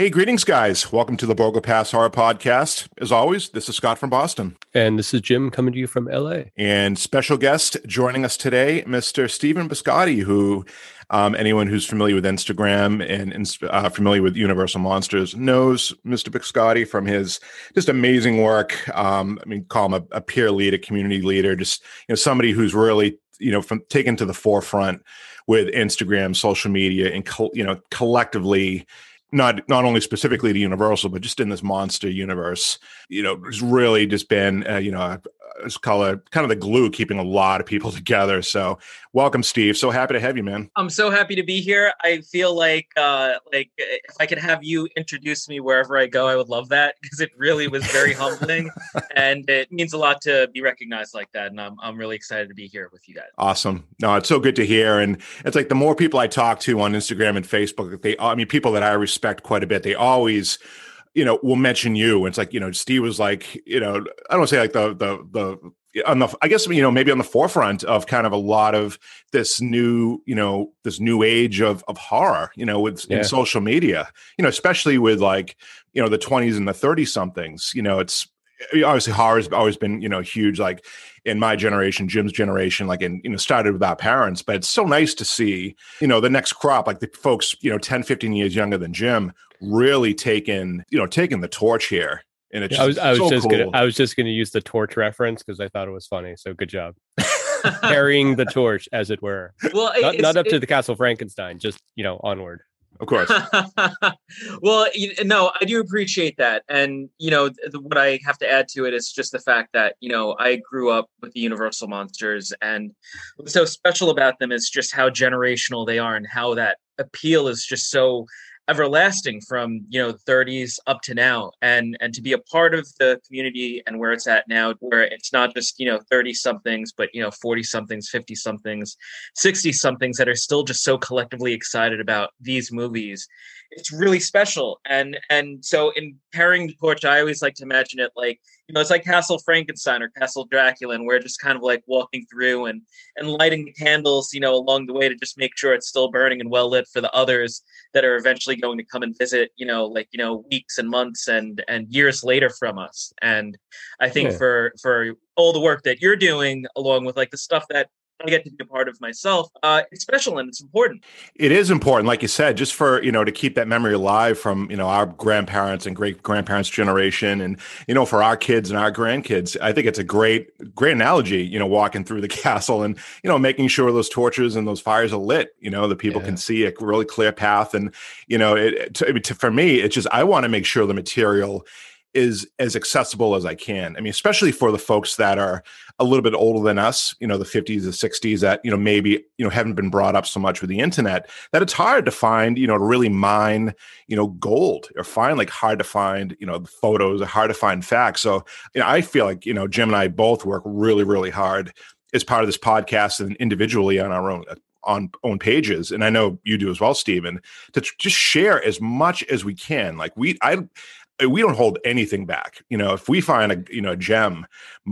Hey, greetings, guys. Welcome to the Borgo Pass Horror Podcast. As always, this is Scott from Boston. And this is Jim coming to you from LA. And special guest joining us today, Mr. Stephen Biscotti, who um, anyone who's familiar with Instagram and, uh, familiar with Universal Monsters knows Mr. Biscotti from his just amazing work. Um, I mean, call him a, a peer leader, a community leader, just you know somebody who's really you know from taken to the forefront with Instagram, social media, and you know collectively not not only specifically to Universal, but just in this monster universe, you know, has really just been, uh, you know, it's called a, kind of the glue keeping a lot of people together. So, welcome, Steve. So happy to have you, man. I'm so happy to be here. I feel like, uh, like if I could have you introduce me wherever I go, I would love that because it really was very humbling, and it means a lot to be recognized like that. And I'm I'm really excited to be here with you guys. Awesome. No, it's so good to hear. And it's like the more people I talk to on Instagram and Facebook, they, I mean, people that I respect quite a bit, they always you know, will mention you. It's like, you know, Steve was like, you know, I don't say like the the the on the I guess you know maybe on the forefront of kind of a lot of this new you know this new age of of horror you know with yeah. in social media you know especially with like you know the 20s and the 30 somethings you know it's obviously horror has always been you know huge like in my generation jim's generation like in you know started with our parents but it's so nice to see you know the next crop like the folks you know 10 15 years younger than jim really taking you know taking the torch here and it's yeah, I was I was so just cool. gonna I was just gonna use the torch reference because I thought it was funny. So good job. Carrying the torch, as it were. Well, not, not up to the Castle Frankenstein, just you know, onward of course. well, you, no, I do appreciate that, and you know the, what I have to add to it is just the fact that you know I grew up with the Universal monsters, and what's so special about them is just how generational they are, and how that appeal is just so everlasting from you know 30s up to now. And and to be a part of the community and where it's at now where it's not just you know 30 somethings but you know 40 somethings 50 somethings 60 somethings that are still just so collectively excited about these movies it's really special and and so in carrying the torch i always like to imagine it like you know it's like castle frankenstein or castle dracula and we're just kind of like walking through and and lighting the candles you know along the way to just make sure it's still burning and well lit for the others that are eventually going to come and visit you know like you know weeks and months and and years later from us and i think yeah. for for all the work that you're doing along with like the stuff that I get to be a part of myself. Uh, it's special and it's important. It is important, like you said, just for you know to keep that memory alive from you know our grandparents and great grandparents generation, and you know for our kids and our grandkids. I think it's a great great analogy. You know, walking through the castle and you know making sure those torches and those fires are lit. You know, the people yeah. can see a really clear path, and you know, it, to, to, for me, it's just I want to make sure the material is as accessible as I can. I mean, especially for the folks that are a little bit older than us, you know, the 50s, the 60s that, you know, maybe, you know, haven't been brought up so much with the internet, that it's hard to find, you know, to really mine, you know, gold or find like hard to find, you know, photos or hard to find facts. So, you know, I feel like, you know, Jim and I both work really, really hard as part of this podcast and individually on our own on own pages and i know you do as well stephen to just share as much as we can like we i uh, we don't hold anything back. You know, if we find a you know a gem,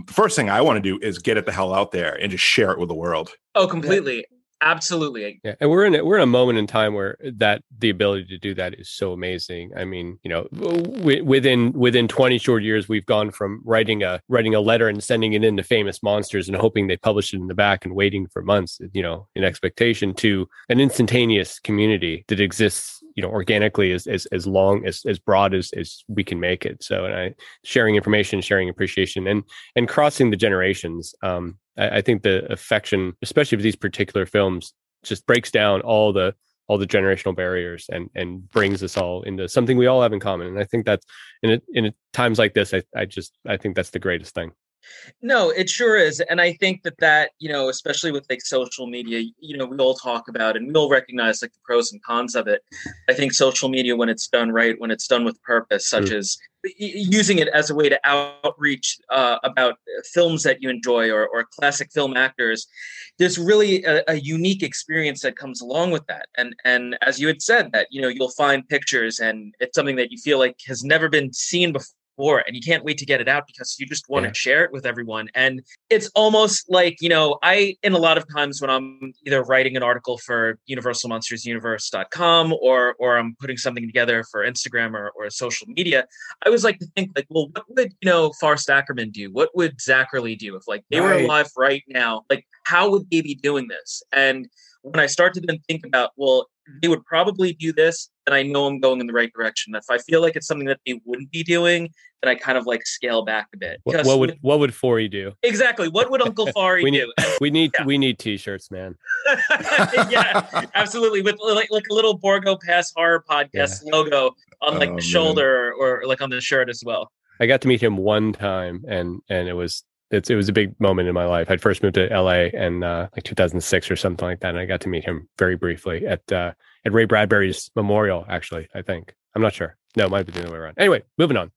first thing I want to do is get it the hell out there and just share it with the world. Oh, completely. Absolutely. Yeah, and we're in a, we're in a moment in time where that the ability to do that is so amazing. I mean, you know, w- within within 20 short years, we've gone from writing a writing a letter and sending it in to famous monsters and hoping they publish it in the back and waiting for months, you know, in expectation to an instantaneous community that exists you know organically as as, as long as as broad as as we can make it. So and i sharing information sharing appreciation and and crossing the generations um I, I think the affection especially for these particular films just breaks down all the all the generational barriers and and brings us all into something we all have in common. And i think that's in it in times like this i i just i think that's the greatest thing No, it sure is. And I think that that, you know, especially with like social media, you know, we all talk about and we all recognize like the pros and cons of it. I think social media, when it's done right, when it's done with purpose, such mm. as using it as a way to outreach uh, about films that you enjoy or, or classic film actors, there's really a, a unique experience that comes along with that. And and as you had said, that you know you'll find pictures and it's something that you feel like has never been seen before before and you can't wait to get it out because you just want yeah. to share it with everyone and it's almost like you know i in a lot of times when i'm either writing an article for universalmonstersuniverse.com or or i'm putting something together for instagram or, or social media i always like to think like well what would you know forrest ackerman do what would zacherley do if like they right. were alive right now like how would they be doing this and when i start to then think about well they would probably do this, and I know I'm going in the right direction. If I feel like it's something that they wouldn't be doing, then I kind of like scale back a bit. What, what would what would Forry do? Exactly. What would Uncle Forry we need, do? We need yeah. we need t-shirts, man. yeah, absolutely. With like like a little Borgo Pass horror podcast yeah. logo on like oh, the shoulder or, or like on the shirt as well. I got to meet him one time, and and it was it's it was a big moment in my life. I'd first moved to LA in uh, like 2006 or something like that, and I got to meet him very briefly at uh, at Ray Bradbury's memorial. Actually, I think I'm not sure. No, it might be the other way around. Anyway, moving on.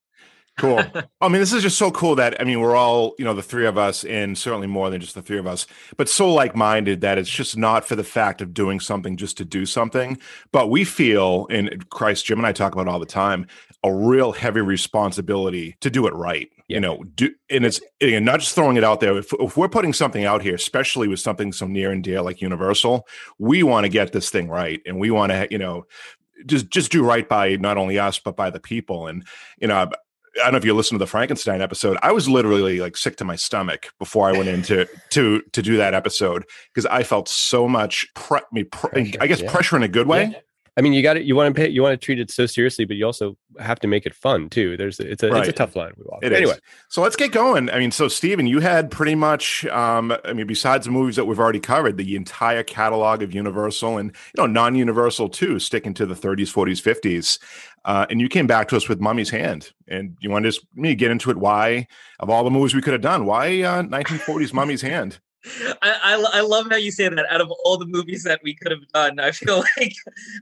Cool. I mean, this is just so cool that I mean, we're all you know the three of us, and certainly more than just the three of us, but so like-minded that it's just not for the fact of doing something just to do something, but we feel, in Christ, Jim and I talk about all the time, a real heavy responsibility to do it right yeah. you know do and it's again, not just throwing it out there if, if, we're putting something out here especially with something so near and dear like universal we want to get this thing right and we want to you know just just do right by not only us but by the people and you know I don't know if you listened to the Frankenstein episode. I was literally like sick to my stomach before I went into to to do that episode because I felt so much pre- me pre- I guess yeah. pressure in a good way. Yeah. I mean, you got it. You want to pay. You want to treat it so seriously, but you also have to make it fun too. There's it's a right. it's a tough line we walk. It anyway, is. so let's get going. I mean, so Stephen, you had pretty much. Um, I mean, besides the movies that we've already covered, the entire catalog of Universal and you know non-Universal too, sticking to the 30s, 40s, 50s. Uh, and you came back to us with Mummy's Hand, and you want to just me get into it. Why, of all the movies we could have done, why uh, 1940s Mummy's Hand? I, I, I, love how you say that. Out of all the movies that we could have done, I feel like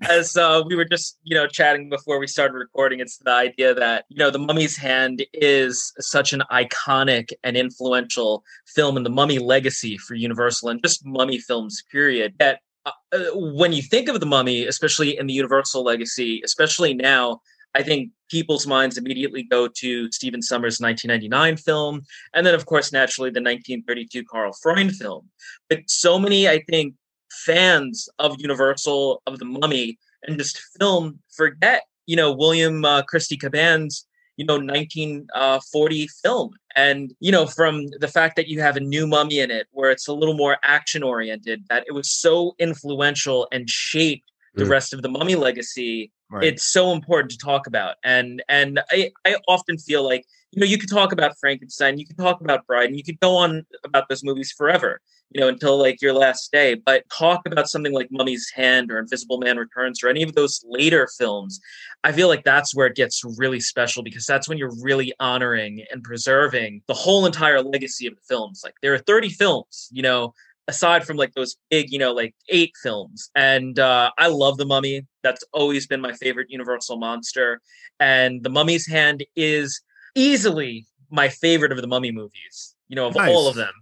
as uh, we were just you know chatting before we started recording, it's the idea that you know the Mummy's Hand is such an iconic and influential film in the Mummy legacy for Universal and just Mummy films. Period. That uh, uh when you think of the Mummy, especially in the Universal legacy, especially now, I think people's minds immediately go to Stephen Sommers' 1999 film, and then, of course, naturally, the 1932 Karl Freund film. But so many, I think, fans of Universal, of The Mummy, and just film forget, you know, William uh, Christy Cabanne's, you know, 1940 uh, film. And, you know, from the fact that you have a new mummy in it, where it's a little more action oriented, that it was so influential and shaped the mm. rest of the mummy legacy Right. It's so important to talk about. And and I, I often feel like, you know, you could talk about Frankenstein, you could talk about Bride, and you could go on about those movies forever, you know, until like your last day. But talk about something like Mummy's Hand or Invisible Man Returns or any of those later films. I feel like that's where it gets really special because that's when you're really honoring and preserving the whole entire legacy of the films. Like there are 30 films, you know, aside from like those big, you know, like eight films. And uh, I love The Mummy. That's always been my favorite Universal monster. And The Mummy's Hand is easily my favorite of the Mummy movies, you know, of nice. all of them.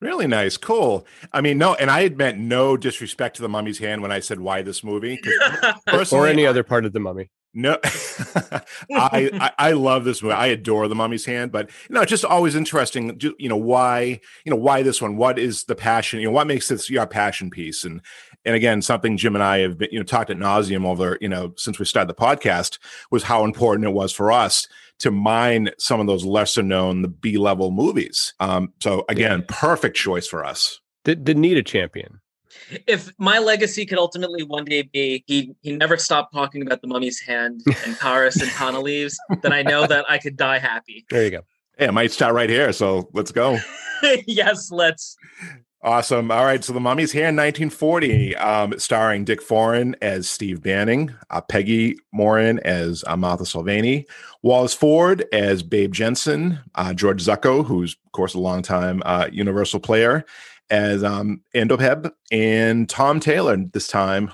Really nice, cool. I mean, no, and I had meant no disrespect to the Mummy's Hand when I said why this movie, or any other part of the Mummy. No, I, I, I love this movie. I adore the Mummy's Hand, but you know, just always interesting. You know why? You know why this one? What is the passion? You know what makes this your passion piece? And and again, something Jim and I have been, you know talked at nauseum over you know since we started the podcast was how important it was for us to mine some of those lesser known the B level movies. Um, so again, yeah. perfect choice for us. Did, did need a champion if my legacy could ultimately one day be he he never stopped talking about the mummy's hand and Kharis and Tana leaves, then I know that I could die happy. There you go. Yeah, it might start right here. So let's go. yes, let's. Awesome. All right. So The Mummy's here in 1940, um, starring Dick Foran as Steve Banning, uh, Peggy Moran as uh, Martha Solvani, Wallace Ford as Babe Jensen, uh, George Zucco, who's, of course, a longtime uh, Universal player, as um, Andoheb, and Tom Tyler, this time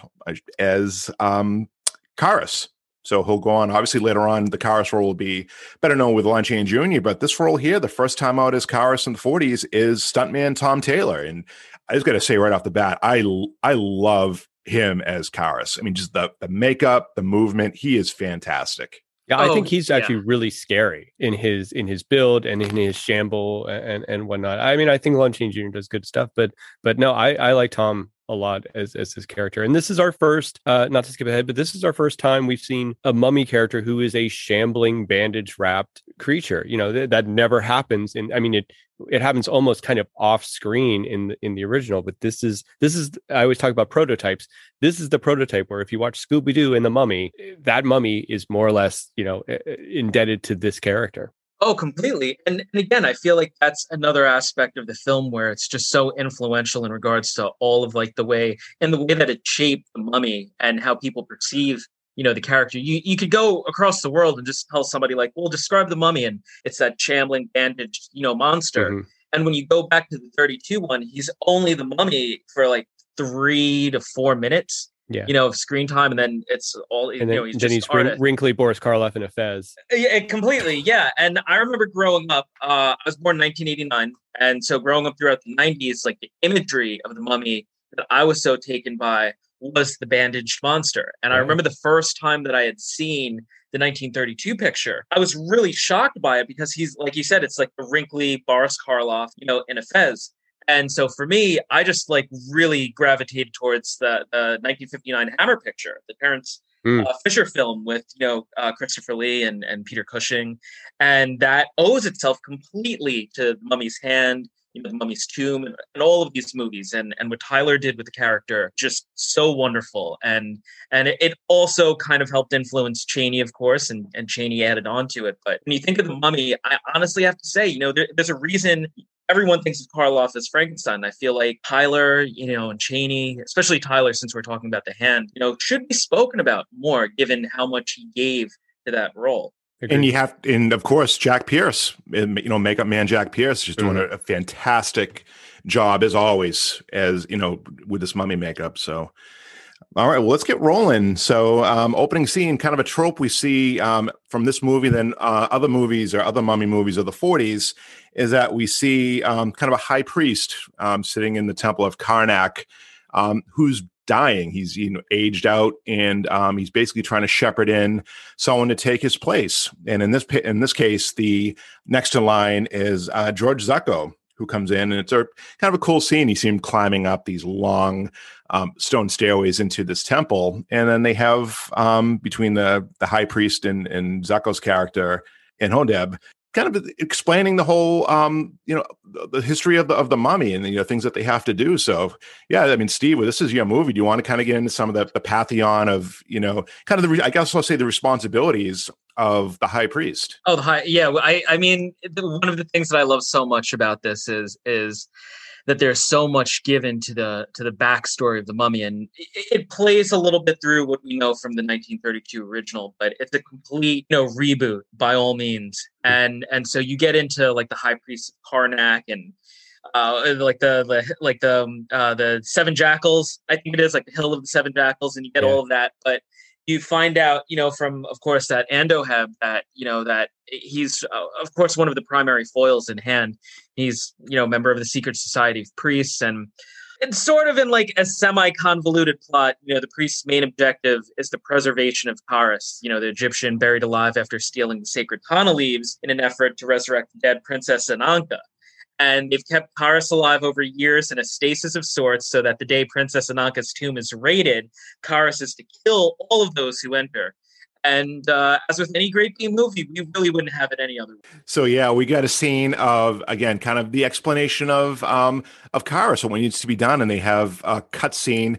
as um, Kharis. So he'll go on. Obviously, later on, the Kharis role will be better known with Lon Chaney Jr. But this role here, the first time out as Kharis in the 40s, is stuntman Tom Tyler. And I just got to say right off the bat, I I love him as Kharis. I mean, just the the makeup, the movement, he is fantastic. Yeah, I think oh, he's actually yeah. really scary in his in his build and in his shamble and and whatnot. I mean, I think Lon Chaney Jr. does good stuff, but but no, I I like Tom a lot as as his character. And this is our first, uh, not to skip ahead, but this is our first time we've seen a mummy character who is a shambling, bandage wrapped creature. You know th- that never happens. And I mean, it it happens almost kind of off screen in in the original. But this is this is I always talk about prototypes. This is the prototype where if you watch Scooby Doo and the Mummy, that mummy is more or less you know indebted to this character. Oh, completely. And, and, again, I feel like that's another aspect of the film where it's just so influential in regards to all of like the way and the way that it shaped the mummy and how people perceive, you know, the character. You you could go across the world and just tell somebody like, well, describe the mummy, and it's that shambling, bandaged, you know, monster. Mm-hmm. And when you go back to the 32 one, he's only the mummy for like three to four minutes yeah. you know, screen time, and then it's all. And then, you know, he's then he's wrinkly Boris Karloff in a fez. Yeah, completely. Yeah, and I remember growing up. Uh, I was born in 1989, and so growing up throughout the 90s, like the imagery of the mummy that I was so taken by was the bandaged monster. And I remember the first time that I had seen the 1932 picture, I was really shocked by it because he's like you said, it's like the wrinkly Boris Karloff, you know, in a fez. And so for me, I just like really gravitated towards the, the 1959 Hammer picture, the Terence mm. uh, Fisher film with you know uh, Christopher Lee and, and Peter Cushing, and that owes itself completely to Mummy's Hand, you know, the Mummy's Tomb, and, and, all of these movies, and and what Tyler did with the character, just so wonderful, and and it, it also kind of helped influence Chaney, of course, and and Chaney added on to it. But when you think of the Mummy, I honestly have to say, you know, there, there's a reason everyone thinks of Karloff as Frankenstein. I feel like Tyler, you know, and Chaney, especially Tyler, since we're talking about the hand, you know, should be spoken about more given how much he gave to that role. And you have, and of course, Jack Pierce, you know, makeup man Jack Pierce, just doing mm-hmm. a, a, fantastic job as always, as you know, with this mummy makeup. So, all right, well, let's get rolling. So, um, opening scene, kind of a trope we see um, from this movie than uh, other movies or other mummy movies of the 40s is that we see um, kind of a high priest um, sitting in the temple of Karnak um, who's dying. He's you know aged out, and um, he's basically trying to shepherd in someone to take his place. And in this in this case, the next in line is uh, George Zucco, who comes in, and it's a kind of a cool scene. You see him climbing up these long um, stone stairways into this temple, and then they have um, between the the high priest and and Zucco's character Andoheb, kind of explaining the whole um you know the history of the of the mummy and you know things that they have to do. So yeah i mean steve well, this is your movie. Do you want to kind of get into some of the, the pantheon of you know kind of the i guess i'll say the responsibilities of the high priest? Oh the high yeah i i mean one of the things that i love so much about this is is that there's so much given to the to the backstory of the mummy. And it, it, plays a little bit through what we know from the 1932 original but it's a complete you know reboot by all means. And and so you get into like the high priest of karnak and uh, like the, the like the um, uh, the seven jackals i think it is like the hill of the seven jackals and you get yeah. all of that. But you find out, you know, from of course that Andoheb that you know that he's uh, of course one of the primary foils in hand. He's you know member of the secret society of priests, and it's sort of in like a semi convoluted plot. You know, the priest's main objective is the preservation of Kharis, you know, the Egyptian buried alive after stealing the sacred tana leaves in an effort to resurrect the dead princess Ananka and they've kept Kharis alive over years in a stasis of sorts so that the day Princess Ananka's tomb is raided, Kharis is to kill all of those who enter. And uh, as with any great B movie, we really wouldn't have it any other way. So yeah, we got a scene of again, kind of the explanation of um, of Kharis and what needs to be done, and they have a cut scene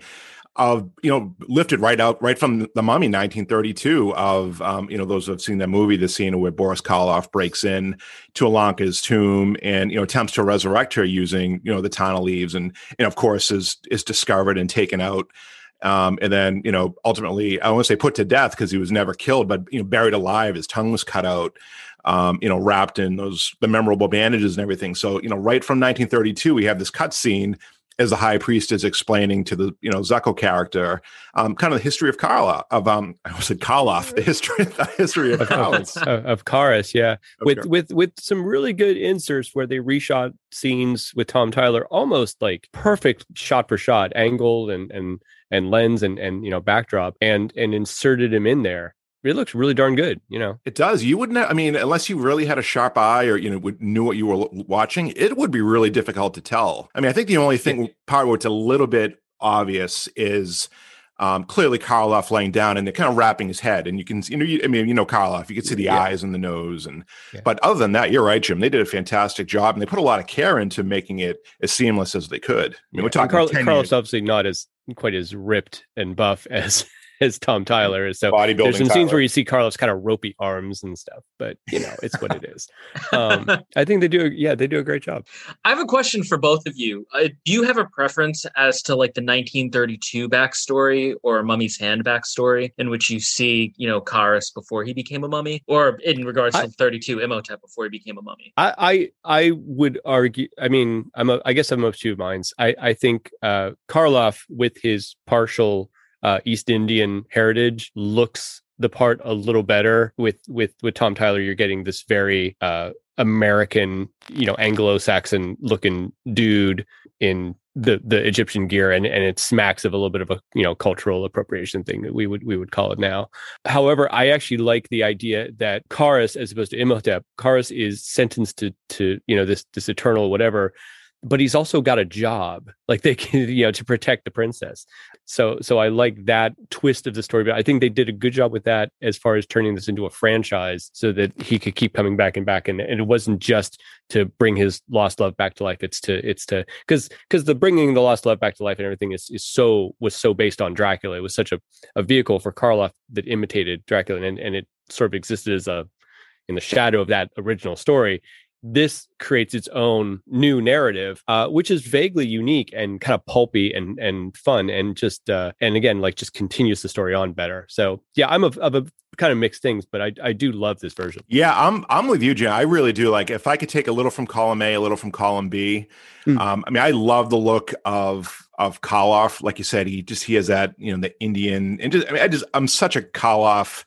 of you know lifted right out right from the mummy 1932 of um, you know those who have seen that movie the scene where boris karloff breaks in to Ananka's tomb and you know attempts to resurrect her using you know the tana leaves and and of course is is discovered and taken out um, and then you know ultimately i want to say put to death because he was never killed but you know buried alive his tongue was cut out um, you know, wrapped in those the memorable bandages and everything. So, you know, right from 1932, we have this cut scene as the high priest is explaining to the you know Zucco character, um, kind of the history of Karla of um I said Karloff, the history the history of Karloff. of, of Kharis, yeah, with with with some really good inserts where they reshot scenes with Tom Tyler, almost like perfect shot for shot, angle and and and lens and and you know backdrop, and and inserted him in there it looks really darn good. You know, it does. You wouldn't. Have, I mean, unless you really had a sharp eye or you know knew what you were watching, it would be really difficult to tell. I mean, I think the only thing part where it's a little bit obvious is um, clearly Karloff laying down and they're kind of wrapping his head, and you can, you know, you, I mean, you know, Karloff, you can see the yeah. eyes and the nose, and yeah. but other than that, you're right, Jim. They did a fantastic job, and they put a lot of care into making it as seamless as they could. I mean, we're talking. Carl, Karloff's obviously not as quite as ripped and buff as as Tom Tyler is. So there's some Tyler. scenes where you see Karloff's kind of ropey arms and stuff, but you know, it's what it is. Um, I think they do, yeah, they do a great job. I have a question for both of you. Uh, do you have a preference as to like the 1932 backstory or Mummy's Hand backstory in which you see, you know, Kharis before he became a mummy, or in regards I, to 32 Imhotep before he became a mummy? I, I, I would argue. I mean, I'm, a, I guess I'm of two minds. I, I think uh, Karloff with his partial uh, East Indian heritage looks the part a little better with with with Tom Tyler. You're getting this very uh, American, you know, Anglo-Saxon looking dude in the the Egyptian gear, and and it smacks of a little bit of a you know cultural appropriation thing that we would we would call it now. However, I actually like the idea that Kharis, as opposed to Imhotep, Kharis is sentenced to to you know this this eternal whatever but he's also got a job like they can you know to protect the princess. So so i like that twist of the story but i think they did a good job with that as far as turning this into a franchise so that he could keep coming back and back and, and it wasn't just to bring his lost love back to life it's to it's to because because the bringing the lost love back to life and everything is, is so was so based on dracula. It was such a, a vehicle for karloff that imitated dracula and, and it sort of existed as a in the shadow of that original story this creates its own new narrative, uh, which is vaguely unique and kind of pulpy and and fun, and just uh, and again like just continues the story on better. So yeah, I'm of, of a kind of mixed things, but I I do love this version. Yeah, I'm I'm with you, Jim. I really do. Like if I could take a little from column A, a little from column B. Mm. Um, I mean, I love the look of of Karloff. Like you said, he just he has that you know the Indian and just I mean I just I'm such a Karloff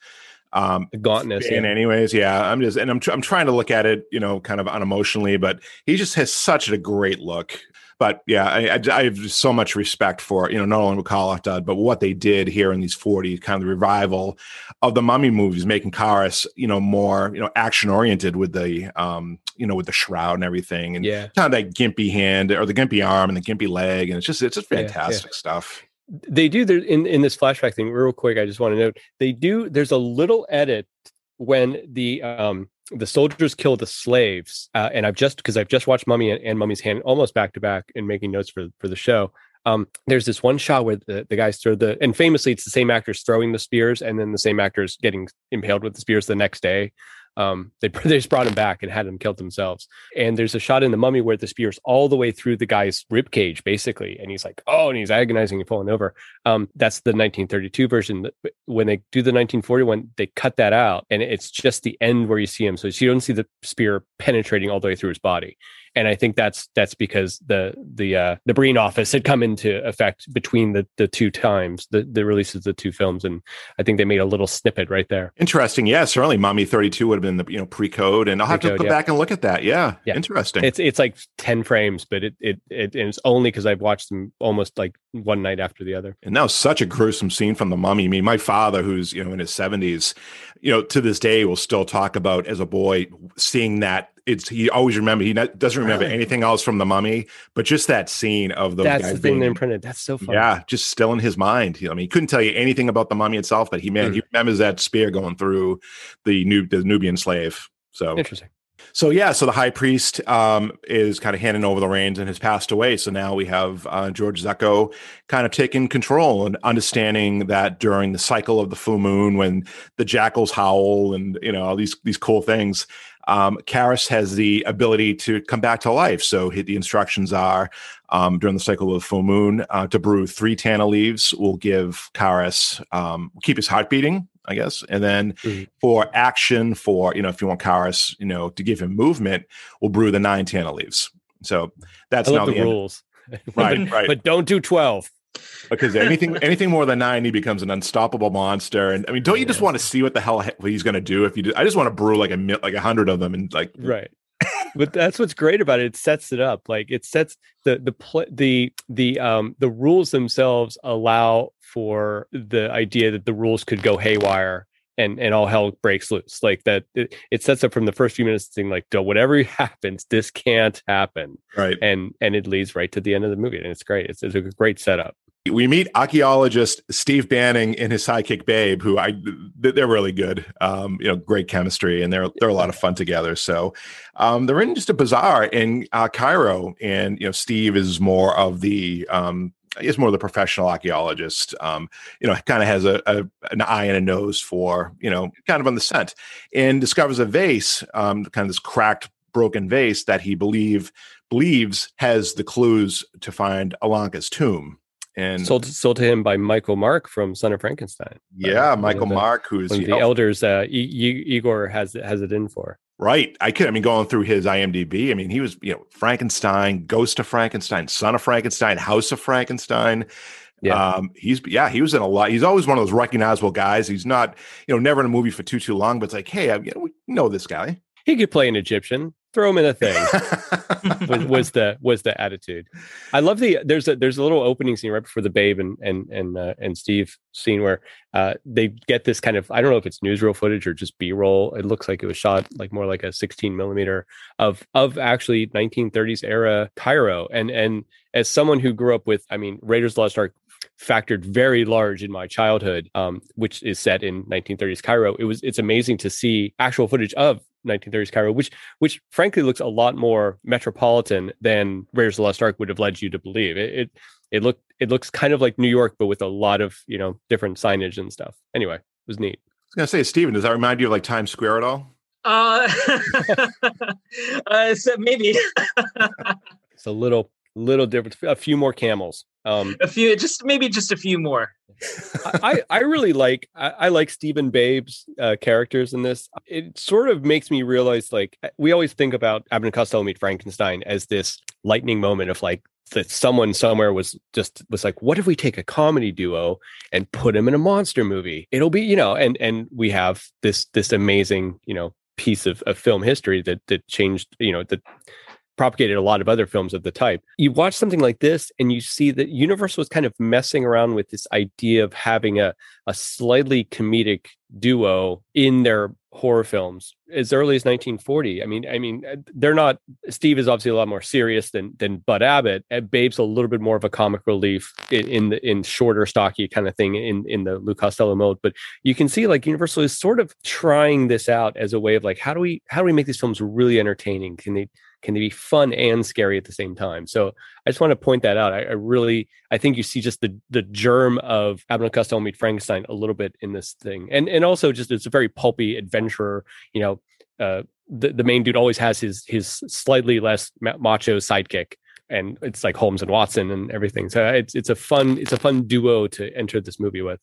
um gauntness and yeah. anyways yeah i'm just and I'm, tr- I'm trying to look at it you know kind of unemotionally but he just has such a great look but yeah I, I, I have so much respect for you know not only what Karloff did but what they did here in these 40 kind of the revival of the mummy movies making Kharis you know more you know action oriented with the um you know with the shroud and everything and yeah kind of that gimpy hand or the gimpy arm and the gimpy leg and it's just it's just fantastic yeah, yeah. stuff they do there in in this flashback thing real quick i just want to note they do there's a little edit when the um the soldiers kill the slaves uh, and i've just because i've just watched mummy and, and, mummy's hand almost back to back and making notes for for the show. Um there's this one shot where the, the guys throw the and famously it's the same actors throwing the spears and then the same actors getting impaled with the spears the next day um, they, they just brought him back and had him killed themselves. And there's a shot in the mummy where the spear's all the way through the guy's rib cage, basically, and he's like, "Oh," and he's agonizing and falling over. Um, that's the 1932 version. When they do the 1941, they cut that out, and it's just the end where you see him. So you don't see the spear penetrating all the way through his body and I think that's that's because the the uh, the Breen office had come into effect between the the two times the the releases of the two films, and I think they made a little snippet right there. Interesting, yeah, certainly. Mummy Thirty Two would have been the you know pre code, and I'll have pre-code, to go yeah. back and look at that. Yeah, yeah, interesting. It's it's like ten frames, but it it, it it's only because I've watched them almost like one night after the other. And that was such a gruesome scene from the Mummy. I mean, my father, who's you know in his seventies, you know to this day will still talk about as a boy seeing that it's he always remember he not, doesn't remember really? anything else from the mummy but just that scene of those that's the thing being, they imprinted that's so funny yeah just still in his mind i mean he couldn't tell you anything about the mummy itself but he man mm. he remembers that spear going through the new the nubian slave so interesting So yeah, so the high priest um, is kind of handing over the reins and has passed away. So now we have uh, George Zucco kind of taking control and understanding that during the cycle of the full moon, when the jackals howl and you know all these these cool things, um, Kharis has the ability to come back to life. So the instructions are um, during the cycle of the full moon uh, to brew three Tana leaves will give Kharis um, keep his heart beating I guess. And then mm-hmm. for action, for you know, if you want Kharis, you know, to give him movement, we'll brew the nine Tana leaves. So that's now the, the rules. right, but, right. But don't do twelve. Because anything anything more than nine, he becomes an unstoppable monster. And I mean, don't you just want to see what the hell he's going to do? If you, do, I just want to brew like a like a hundred of them and like right but that's what's great about it. It sets it up. Like it sets the the pl- the the um the rules themselves allow for the idea that the rules could go haywire and and all hell breaks loose. Like that, it, it sets up from the first few minutes thing like, whatever happens, this can't happen. Right. And and it leads right to the end of the movie, and it's great. It's, it's a great setup we meet archaeologist Steve Banning and his sidekick Babe, who I they're really good. Um, you know, great chemistry, and they're they're a lot of fun together. So um, they're in just a bazaar in uh, Cairo, and you know, Steve is more of the um, I guess more of the professional archaeologist. Um, you know, kind of has a, a, an eye and a nose for you know, kind of on the scent, and discovers a vase, um, kind of this cracked, broken vase that he believe believes has the clues to find Ananka's tomb and sold sold to him by Michael Mark from Son of Frankenstein. Yeah, uh, the, Mark, who's the elders. Uh, I- Igor has has it in for. Right. I could. I mean, going through his IMDb. I mean, he was you know Frankenstein, Ghost of Frankenstein, Son of Frankenstein, House of Frankenstein. Yeah. Um, he's yeah, he was in a lot. He's always one of those recognizable guys. He's not, you know, never in a movie for too too long, but it's like, hey, I, you know, we know this guy. He could play an Egyptian throw them in a thing. Was, was, the was the attitude. I love the there's a there's a little opening scene right before the babe and and and uh, and steve scene where uh, they get this kind of i don't know if it's newsreel footage or just b-roll. It looks like it was shot like more like a 16 millimeter of of actually 1930s era cairo. And and as someone who grew up with i mean raiders of the lost ark factored very large in my childhood, um, which is set in 1930s Cairo. It was it's amazing to see actual footage of 1930s Cairo, which which frankly looks a lot more metropolitan than Raiders of the Lost Ark would have led you to believe. It it, it looked it looks kind of like New York, but with a lot of you know different signage and stuff. Anyway, it was neat. I was gonna say, Steven, does that remind you of like Times Square at all? Uh, uh so maybe it's a little little different. A few more camels. Um, a few, just maybe just a few more. I, I really like I, I like Stephen Babe's uh, characters in this. It sort of makes me realize like we always think about Abbott and Costello meet Frankenstein as this lightning moment of like that someone somewhere was just was like, what if we take a comedy duo and put him in a monster movie? It'll be you know, and and we have this this amazing you know piece of, of film history that that changed you know that propagated a lot of other films of the type. You watch something like this and you see that Universal was kind of messing around with this idea of having a, a slightly comedic duo in their horror films as early as 1940. I mean, I mean, uh, they're not. Steve is obviously a lot more serious than than Bud Abbott. And Babe's a little bit more of a comic relief in, in the in shorter, stocky kind of thing in in the Lou Costello mode. But you can see like Universal is sort of trying this out as a way of like, how do we how do we make these films really entertaining? Can they can they be fun and scary at the same time? So I just want to point that out. I, I really, I think you see just the the germ of Abbott and Costello meet Frankenstein a little bit in this thing, and and also just it's a very pulpy adventure. You know, uh, the the main dude always has his his slightly less macho sidekick and it's like Holmes and Watson and everything. So it's it's a fun it's a fun duo to enter this movie with.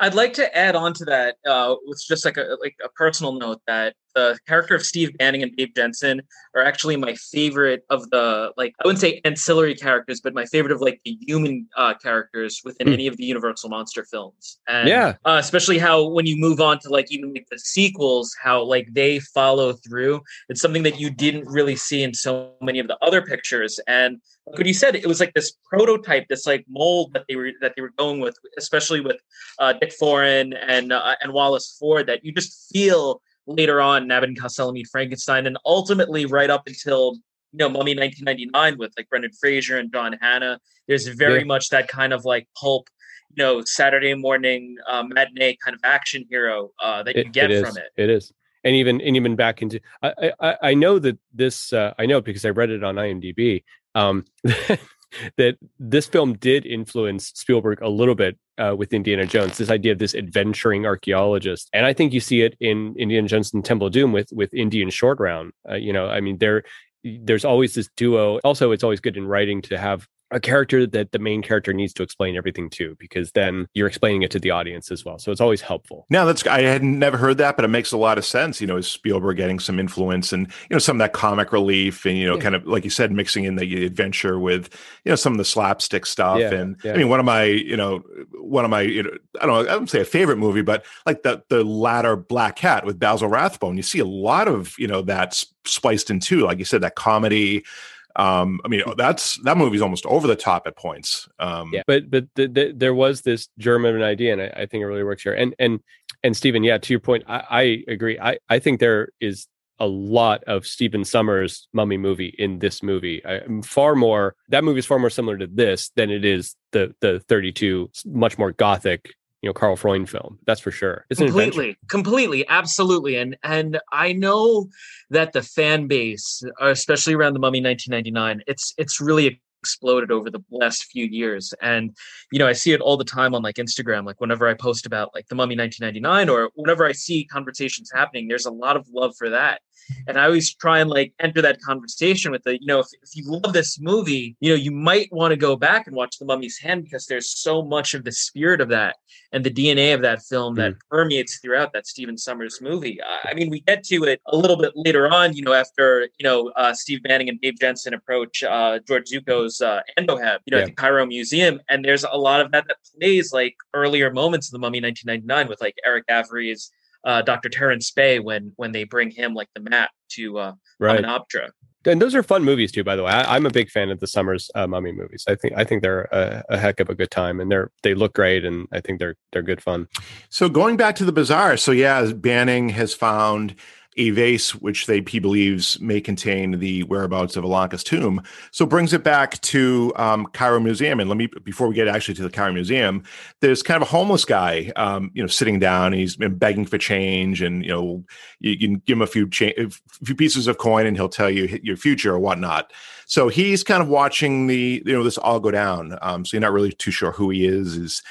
I'd like to add on to that uh, with just like a like a personal note that the character of Steve Banning and Babe Jensen are actually my favorite of the like I wouldn't say ancillary characters, but my favorite of like the human uh, characters within mm. any of the Universal monster films. And yeah, uh, especially how when you move on to like even like the sequels, how like they follow through. It's something that you didn't really see in so many of the other pictures. And like what you said, it was like this prototype, this like mold that they were that they were going with, especially with uh, Dick Foran and uh, and Wallace Ford. That you just feel later on Nabin Costello meet Frankenstein, and ultimately right up until you know Mummy 1999 with like Brendan Fraser and John Hannah. There's very yeah. much that kind of like pulp, you know, Saturday morning uh, matinee kind of action hero uh, that it, you get it from it. It is. and even and even back into I I, I know that this uh, I know because I read it on IMDb um, that this film did influence Spielberg a little bit uh, with Indiana Jones. This idea of this adventuring archaeologist, and I think you see it in Indiana Jones and Temple of Doom with with Indian Short Round. Uh, you know, I mean, there there's always this duo. Also, it's always good in writing to have a character that the main character needs to explain everything to because then you're explaining it to the audience as well so it's always helpful now that's i had never heard that but it makes a lot of sense you know is spielberg getting some influence and you know some of that comic relief and you know yeah. kind of like you said mixing in the adventure with you know some of the slapstick stuff yeah, and yeah. i mean one of my you know one of my you know i don't know i don't say a favorite movie but like the the latter black cat with basil rathbone you see a lot of you know that spliced in too like you said that comedy um, I mean, that's that movie's almost over the top at points. Um, yeah, but but the, the, there was this German idea, and I, I, think it really works here. And and and Stephen, yeah, to your point, I, I agree. I I think there is a lot of Stephen Sommers mummy movie in this movie. I, far more that movie is far more similar to this than it is the the 32 much more gothic you know Karl Freund film. That's for sure. It's completely, completely, absolutely. And and I know that the fan base, especially around the Mummy 1999, it's it's really exploded over the last few years and you know i see it all the time on like instagram like whenever i post about like the mummy 1999 or whenever i see conversations happening there's a lot of love for that and I always try and like enter that conversation with the, you know, if, if you love this movie, you know, you might want to go back and watch The Mummy's Hand because there's so much of the spirit of that and the DNA of that film that mm. permeates throughout that Stephen Sommers movie. I mean, we get to it a little bit later on, you know, after, you know, uh, Steve Banning and Babe Jensen approach uh, George Zucco's uh, Andoheb, you know, yeah. at the Cairo Museum. And there's a lot of that that plays like earlier moments of The Mummy 1999 with like Erick Avari's uh, Dr. Terence Bey when when they bring him like the map to uh, right. Optra. And those are fun movies too, by the way. I, am a big fan of the Sommers uh, Mummy movies. I think I think they're a, a, heck of a good time, and they're they look great, and I think they're they're good fun. So going back to the bazaar, so yeah, Banning has found a vase which they he believes may contain the whereabouts of Ananka's tomb. So brings it back to um, Cairo Museum. And let me before we get actually to the Cairo Museum, there's kind of a homeless guy, um, you know, sitting down. he's begging for change, and you know, you can give him a few cha- a few pieces of coin, and he'll tell you your future or whatnot. So he's kind of watching the you know this all go down. Um, so you're not really too sure who he is. Is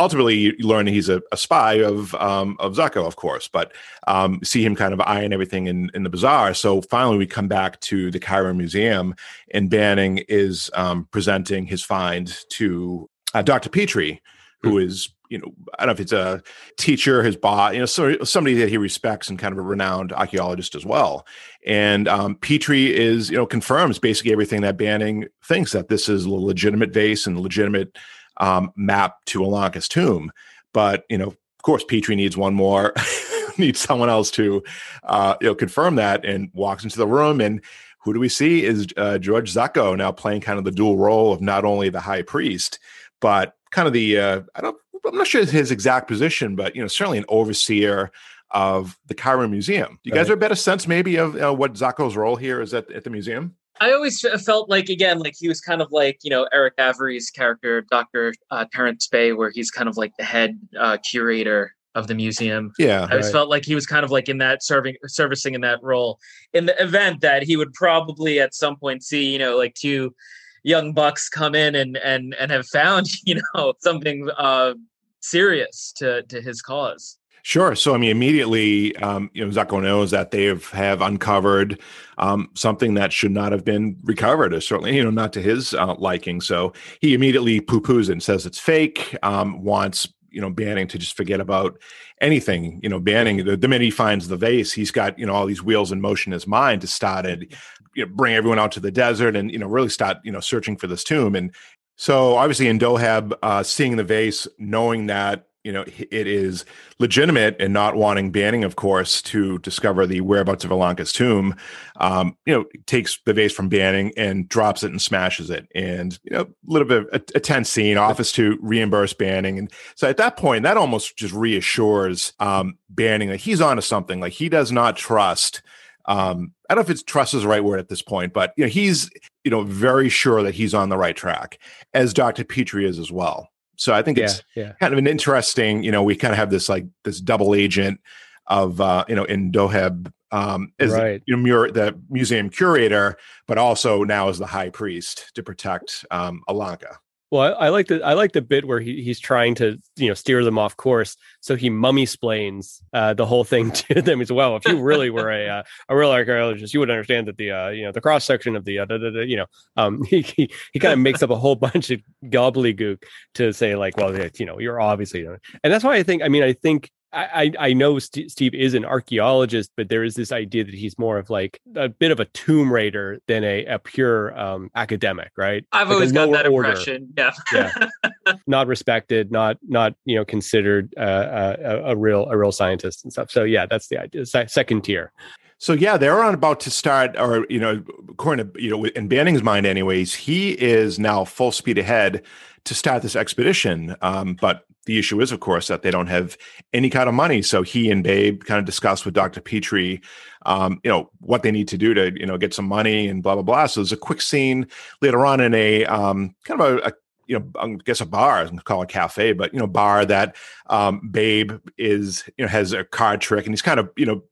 ultimately you learn he's a, a spy of um, of Zucco, of course, but um, see him kind of eyeing everything in, in the bazaar. So finally, we come back to the Cairo Museum, and Banning is um, presenting his find to uh, Dr. Petrie, who mm. is you know I don't know if it's a teacher, his boss, you know, so, somebody that he respects and kind of a renowned archaeologist as well. And um, Petrie is you know confirms basically everything that Banning thinks that this is a legitimate vase and legitimate um, map to Ananka's tomb. But you know, of course, Petrie needs one more, needs someone else to uh, you know confirm that, and walks into the room and. Who do we see is uh, George Zucco now playing kind of the dual role of not only the high priest, but kind of the uh, I don't I'm not sure his exact position, but you know certainly an overseer of the Cairo Museum. Do you guys have a better sense maybe of uh, what Zucco's role here is at, at the museum? I always felt like again, like he was kind of like you know Erick Avari's character, Doctor uh, Terence Bey, where he's kind of like the head uh, curator of the museum. Yeah, I right. felt like he was kind of like in that serving servicing in that role. In the event that he would probably at some point see you know like two young bucks come in and and and have found you know something uh, serious to to his cause. Sure. So, I mean, immediately, um, you know, Zucco knows that they have, have uncovered um, something that should not have been recovered, or certainly, you know, not to his uh, liking. So he immediately poo poos and says it's fake, um, wants, you know, Banning to just forget about anything. You know, Banning, the, the minute he finds the vase, he's got, you know, all these wheels in motion in his mind to start it, you know, bring everyone out to the desert and, you know, really start, you know, searching for this tomb. And so obviously Andoheb, uh, seeing the vase, knowing that you know it is legitimate and not wanting Banning, of course, to discover the whereabouts of Ananka's tomb. Um, you know, takes the vase from Banning and drops it and smashes it, and you know, a little bit of a, a tense scene. office to reimburse Banning, and so at that point, that almost just reassures um, Banning that he's onto something. Like he does not trust. Um, I don't know if it's trust is the right word at this point, but you know, he's you know very sure that he's on the right track, as Dr. Petrie is as well. So I think it's yeah, yeah. kind of an interesting, you know, we kind of have this like this double agent of uh, you know Andoheb um, as Right. you know, mur- the museum curator, but also now as the high priest to protect um, Ananka. Well, I, I like the I like the bit where he, he's trying to you know steer them off course. So he mummy splains uh, the whole thing to them as well. If you really were a uh, a real archaeologist, you would understand that the uh, you know the cross section of the uh, da, da, da, you know um, he he, he kind of makes up a whole bunch of gobbledygook to say like, well, you know, you're obviously, and that's why I think. I mean, I think I, I I know St- Steve is an archaeologist, but there is this idea that he's more of like a bit of a tomb raider than a, a pure um, academic, right? I've Like always got lower that order. impression. Yeah. Yeah. not respected, not not you know considered uh, a, a real a real scientist and stuff. So yeah, that's the idea. Se- second tier. So yeah, they're on about to start, or you know, according to you know, in Banning's mind, anyways, he is now full speed ahead to start this expedition. Um, but the issue is, of course, that they don't have any kind of money. So he and Babe kind of discuss with Dr. Petrie, um, you know, what they need to do to you know get some money and blah blah blah. So there's a quick scene later on in a um, kind of a, a you know, I guess a bar, I would call it a cafe, but you know, bar that um, Babe is, you know, has a card trick, and he's kind of, you know,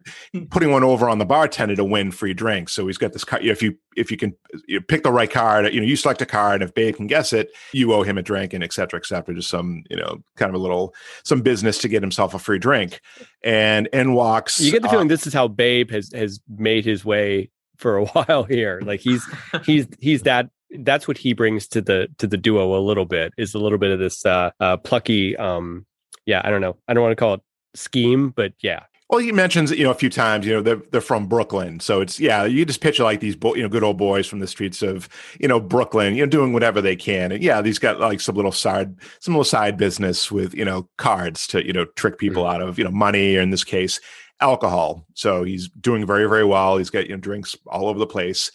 putting one over on the bartender to win free drinks. So he's got this card. If you if you can you know, pick the right card, you know, you select a card. And if Babe can guess it, you owe him a drink, and et cetera, et cetera. Just some, you know, kind of a little some business to get himself a free drink. And in walks. You get the uh, feeling this is how Babe has has made his way for a while here. Like he's he's he's that that's what he brings to the to the duo a little bit is a little bit of this uh, uh plucky um yeah I don't know I don't want to call it scheme but yeah Well, he mentions you know a few times. You know they're they're from Brooklyn, so it's yeah. You just picture like these bo- you know good old boys from the streets of you know Brooklyn, you know doing whatever they can. And yeah, these got like some little side some little side business with you know cards to you know trick people out of you know money or in this case alcohol. So he's doing very very well. He's got you know drinks all over the place.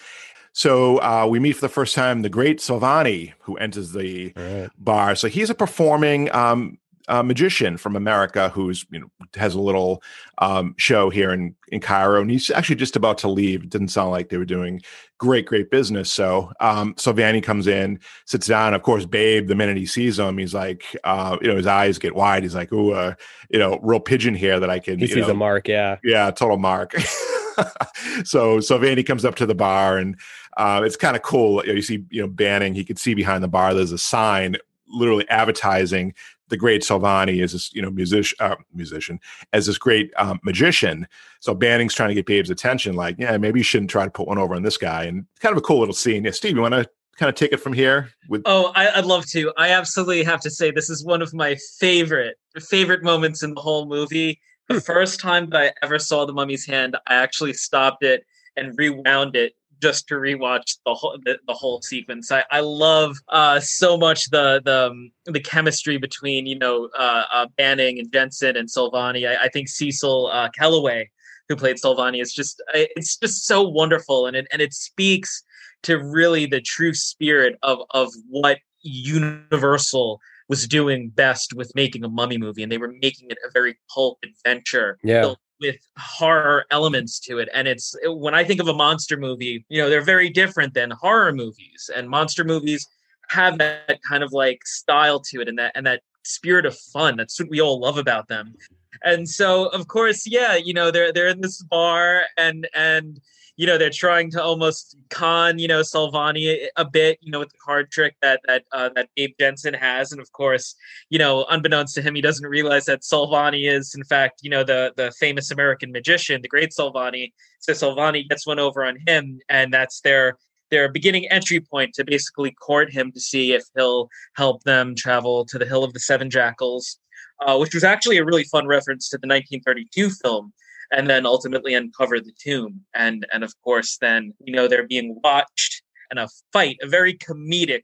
So uh, we meet for the first time the great Solvani, who enters the right bar. So he's a performing um, uh, magician from America who's you know has a little um, show here in in Cairo, and he's actually just about to leave. It didn't sound like they were doing great, great business. So um, Vanny comes in, sits down. Of course, Babe, the minute he sees him, he's like, uh, you know, his eyes get wide. He's like, oh, uh, you know, real pigeon here that I can. he sees know, a mark yeah yeah, total mark. so so Vanny comes up to the bar and uh, it's kind of cool. You, know, you see, you know, Banning. He could see behind the bar. There's a sign, literally advertising the great Solvani as this, you know, musician, uh, musician as this great um, magician. So Banning's trying to get Babe's attention. Like, yeah, maybe you shouldn't try to put one over on this guy. And kind of a cool little scene. Yeah, Steve, you want to kind of take it from here? With Oh, I, I'd love to. I absolutely have to say this is one of my favorite favorite moments in the whole movie. The first time that I ever saw The Mummy's Hand, I actually stopped it and rewound it just to rewatch the whole the, the whole sequence. I, I love uh, so much the the um, the chemistry between you know uh, uh, Banning and Jensen and Solvani. I, I think Cecil uh, Kellaway, who played Solvani, is just it's just so wonderful, and it and it speaks to really the true spirit of of what Universal was doing best with making a mummy movie, and they were making it a very pulp adventure Yeah. filled with horror elements to it. And it's when I think of a monster movie, you know, they're very different than horror movies, and monster movies have that kind of like style to it, and that and that spirit of fun. That's what we all love about them. And so, of course, yeah, you know, they're they're in this bar, and and you know they're trying to almost con you know Solvani a, bit, you know, with the card trick that that uh, that Babe Jensen has, and of course, you know, unbeknownst to him, he doesn't realize that Solvani is in fact, you know, the the famous American magician, the great Solvani. So Solvani gets one over on him, and that's their their beginning entry point to basically court him to see if he'll help them travel to the Hill of the Seven Jackals, uh, which was actually a really fun reference to the 1932 film and then ultimately uncover the tomb. And and of course, then you know they're being watched, and a fight, a very comedic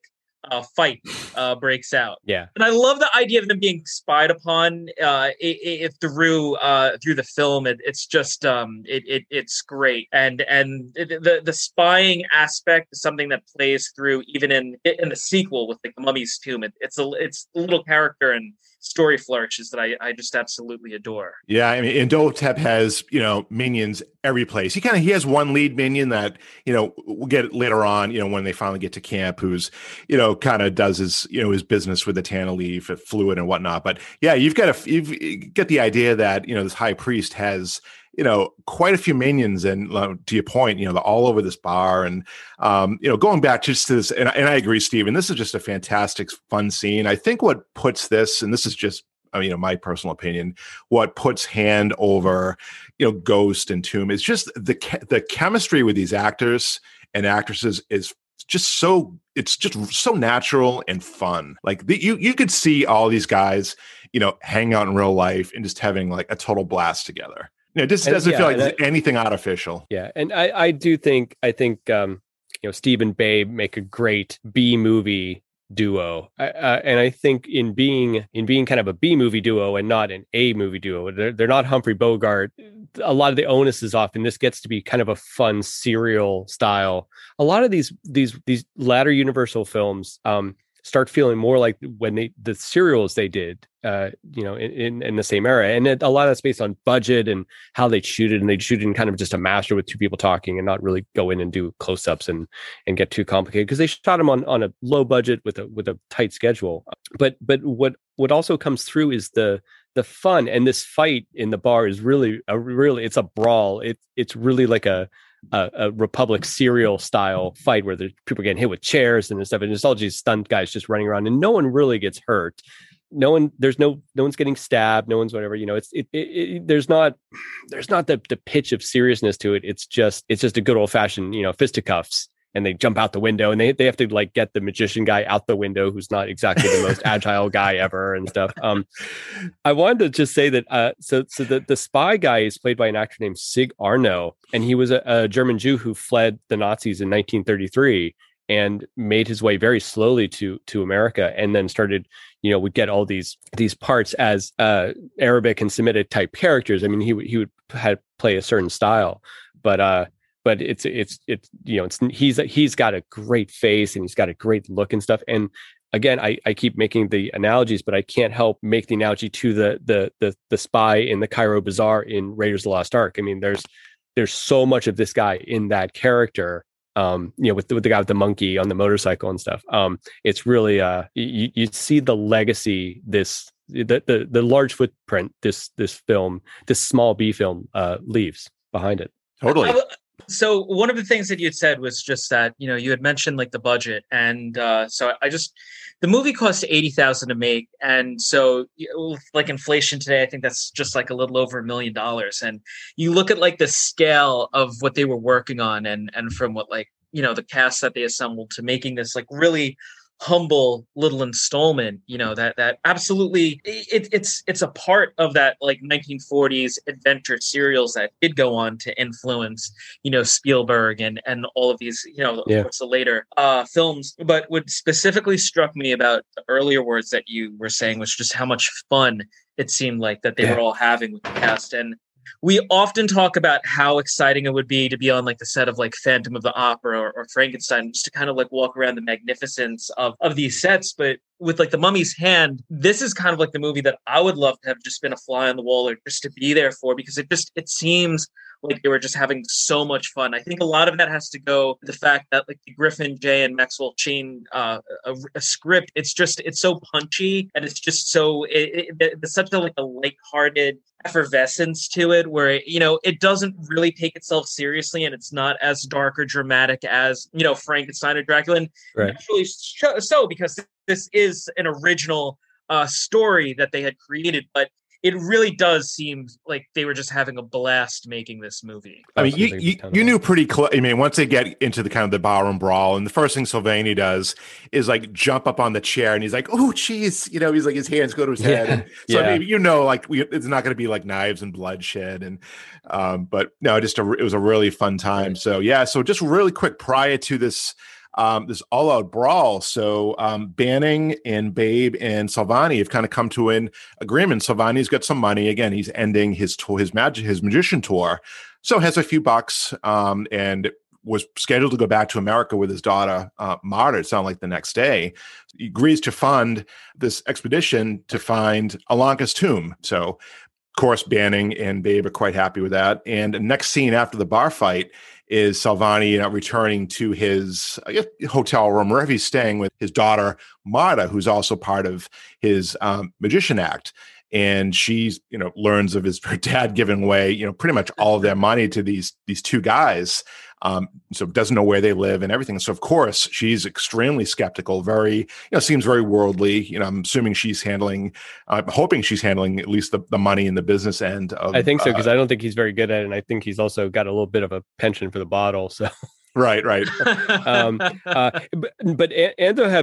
uh, fight, uh, breaks out. yeah And I love the idea of them being spied upon. Uh, i- i- if through uh, through the film, it, it's just um, it, it it's great, and and it- the the spying aspect is something that plays through even in in the sequel with like the Mummy's Tomb. It, it's a it's a little character in story flourishes that I, I just absolutely adore. Yeah, I mean, and Imhotep has you know minions every place. He kind of he has one lead minion that you know we'll get later on. You know when they finally get to camp, who's you know kind of does his you know his business with the tana leaf, fluid and whatnot. But yeah, you've got to you've get the idea that you know this high priest has you know quite a few minions and to your point you know they're all over this bar and um, you know going back just to this and, and i agree stephen this is just a fantastic fun scene i think what puts this and this is just I mean, you know, my personal opinion, what puts hand over, you know, Ghost and Tomb is just the the chemistry with these actors and actresses is just so it's just so natural and fun. Like the, you you could see all these guys, you know, hang out in real life and just having like a total blast together. It just and, doesn't yeah, feel like that, anything artificial. Yeah, and I I do think I think um you know Steve and Babe make a great B movie duo. Uh, and i think in being in being kind of a b movie duo and not an a movie duo they're, they're not humphrey bogart. A lot of the onus is off and this gets to be kind of a fun serial style. A lot of these these these latter universal films um start feeling more like when they the serials they did uh you know in in the same era and it, a lot of that's based on budget and how they shoot it and they shoot it in kind of just a master with two people talking and not really go in and do close-ups and and get too complicated because they shot them on on a low budget with a with a tight schedule. But but what what also comes through is the the fun and this fight in the bar is really a really it's a brawl. It it's really like a a, a Republic serial style fight where the people are getting hit with chairs and stuff, and it's all these stunt guys just running around, and no one really gets hurt. No one, there's no, no one's getting stabbed. No one's whatever. You know, it's it, it, it there's not, there's not the the pitch of seriousness to it. It's just, it's just a good old fashioned, you know, fisticuffs and they jump out the window and they, they have to like get the magician guy out the window who's not exactly the most agile guy ever and stuff. Um i wanted to just say that uh so so the, the spy guy is played by an actor named sig arno and he was a, a german jew who fled the nazis in 1933 and made his way very slowly to to america and then started you know would get all these these parts as uh arabic and semitic type characters. I mean he would he would had play a certain style but uh but it's it's it's you know it's he's he's got a great face and he's got a great look and stuff. And again I, I keep making the analogies but i can't help make the analogy to the the the, the spy in the cairo bazaar in raiders of the lost ark. I mean there's there's so much of this guy in that character um you know with the, with the guy with the monkey on the motorcycle and stuff. Um it's really uh you, you see the legacy this the, the the large footprint this this film this small b film uh leaves behind it. Totally so one of the things that you had said was just that you know you had mentioned like the budget and uh, so i just the movie cost 80000 to make. And so like inflation today i think that's just like a little over a million dollars. And you look at like the scale of what they were working on and and from what like you know the cast that they assembled to making this like really humble little installment you know that that absolutely it, it's it's a part of that like 1940s adventure serials that did go on to influence you know spielberg and and all of these you know yeah. the later uh films but what specifically struck me about the earlier words that you were saying was just how much fun it seemed like that they yeah. were all having with the cast and we often talk about how exciting it would be to be on like the set of like Phantom of the Opera or, or, Frankenstein, just to kind of like walk around the magnificence of of these sets. But with like the Mummy's Hand, this is kind of like the movie that I would love to have just been a fly on the wall or just to be there for because it just it seems like they were just having so much fun. I think a lot of that has to go with the fact that like the Griffin, Jay, and Maxwell Shane uh, a, a, script. It's just it's so punchy and it's just so it, it, it's such a like a lighthearted effervescence to it where you know it doesn't really take itself seriously and it's not as dark or dramatic as you know Frankenstein or Dracula. And right. actually so because this is an original uh, story that they had created, but it really does seem like they were just having a blast making this movie. I mean, you you, you knew pretty close. I mean, once they get into the kind of the barroom brawl, and the first thing Solvani does is like jump up on the chair, and he's like, "Oh, jeez," you know, he's like his hands go to his head. And so yeah. I mean, you know, like we, it's not going to be like knives and bloodshed, and um, but no, just a, it was a really fun time. So yeah, so just really quick prior to this um, this all out brawl. So um, Banning and Babe and Solvani have kind of come to an agreement. Solvani's got some money. Again, he's ending his tour, his magic, his magician tour. So has a few bucks um, and was scheduled to go back to America with his daughter, uh, Marta, it sounded like the next day. He agrees to fund this expedition to find Ananka's tomb. So, of course, Banning and Babe are quite happy with that. And next scene after the bar fight is Solvani you know, returning to his guess, hotel room, wherever he's staying with his daughter, Marta, who's also part of his um, magician act. And she's you know learns of his her dad giving away you know pretty much all of their money to these these two guys um, so doesn't know where they live and everything. So of course she's extremely skeptical very you know seems very worldly. You know i'm assuming she's handling i'm hoping she's handling at least the, the money and the business end of i think so because uh, i don't think he's very good at it and i think he's also got a little bit of a penchant for the bottle so. Right right. Um, uh, but, but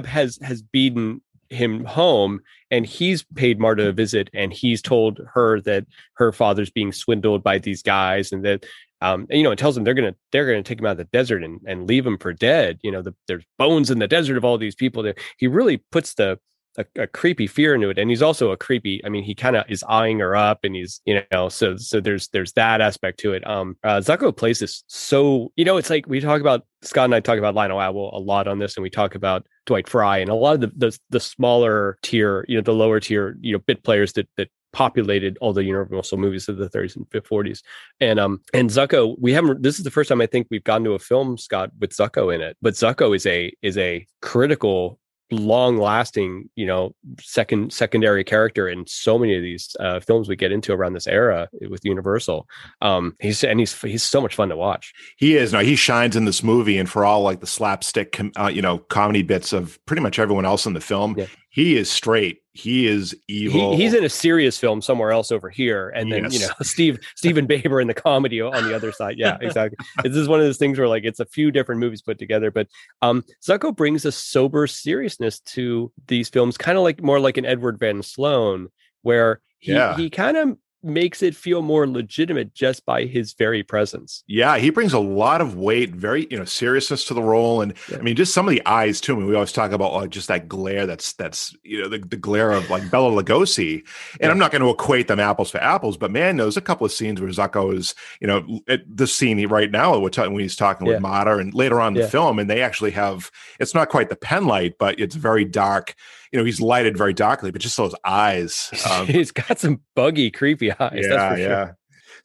has has beaten him home and he's paid Marta a visit and he's told her that her father's being swindled by these guys and that um and, you know it tells them they're gonna they're gonna take him out of the desert and, and leave him for dead you know the, there's bones in the desert of all these people that he really puts the a, a, creepy fear into it and he's also a creepy i mean he kind of is eyeing her up and he's you know so so there's there's that aspect to it. Um uh zucco plays this so you know it's like we talk about scott and i talk about lionel atwill a lot on this and we talk about dwight Frye and a lot of the the, the smaller tier you know the lower tier you know bit players that that populated all the Universal movies of the 30s and 40s. And um and Zucco, we haven't this is the first time I think we've gotten to a film, Scott, with Zucco in it. But Zucco is a is a critical long lasting you know second secondary character in so many of these uh, films we get into around this era with universal um he's and he's he's so much fun to watch he is no he shines in this movie and for all like the slapstick com- uh, you know comedy bits of pretty much everyone else in the film yeah. He is straight he is evil. He, he's in a serious film somewhere else over here, and then yes. you know Steve Steven Baber in the comedy on the other side. Yeah, exactly. this is one of those things where like it's a few different movies put together, but um, Zucco brings a sober seriousness to these films, kind of like more like an Edward Van Sloan, where he yeah. he kind of makes it feel more legitimate just by his very presence. Yeah, he brings a lot of weight, very you know seriousness to the role, and yeah. I mean just some of the eyes too. I mean, we always talk about like just that glare. That's that's you know the, the glare of like Bela Lugosi, and yeah. I'm not going to equate them apples for apples, but man, there's a couple of scenes where Zucco is you know at this scene right now when he's talking yeah. with Marta, and later on in the film, and they actually have it's not quite the pen light, but it's very dark you know he's lighted very darkly, but just those eyes. Um, he's got some buggy, creepy eyes. Yeah, yeah. Sure.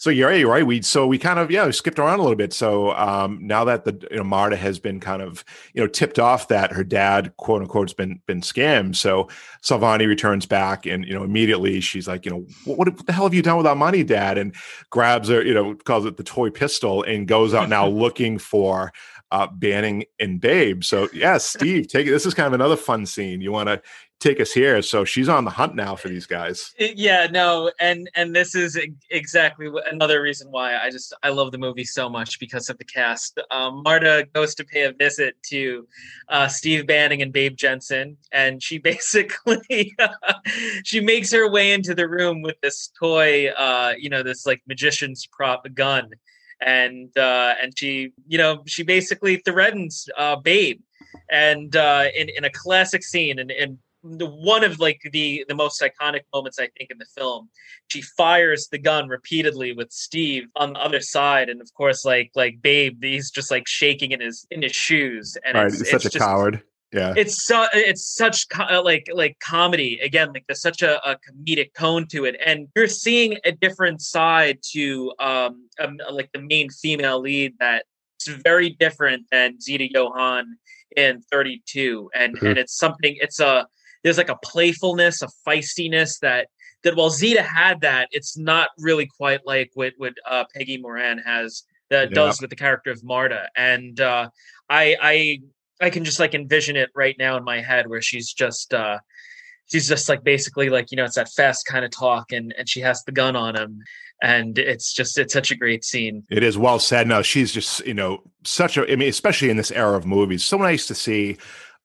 So you're right, right. We so we kind of yeah we skipped around a little bit. So um, now that the you know Marta has been kind of you know tipped off that her dad quote unquote has been been scammed. So Solvani returns back and you know immediately she's like you know what, what the hell have you done with our money, Dad? And grabs her you know calls it the toy pistol and goes out now looking for uh, Banning and Babe. So yeah, Steve, take it. This is kind of another fun scene. You want to take us here? So she's on the hunt now for these guys. Yeah, no, and and this is exactly another reason why I just I love the movie so much because of the cast. Um, Marta goes to pay a visit to uh, Steve Banning and Babe Jensen, and she basically she makes her way into the room with this toy, uh, you know, this like magician's prop gun and uh, and she you know she basically threatens uh, Babe, and uh, in in a classic scene and and one of like the the most iconic moments I think in the film. She fires the gun repeatedly with Steve on the other side, and of course, like like Babe, he's just like shaking in his in his shoes, and right, it's, it's such a just, coward yeah it's so it's such co- uh, like like comedy again like there's such a, a, comedic tone to it and you're seeing a different side to um, um like the main female lead that's very different than zita johann in 32 and mm-hmm. and it's something it's a there's like a playfulness a feistiness that that while zita had that it's not really quite like what what uh, peggy moran has that yeah. does with the character of marta and uh, I, I I can just like envision it right now in my head where she's just uh she's just like basically like you know it's that fast kind of talk and and she has the gun on him. And it's just it's such a great scene. It is well said. No she's just you know such a i mean especially in this era of movies so nice to see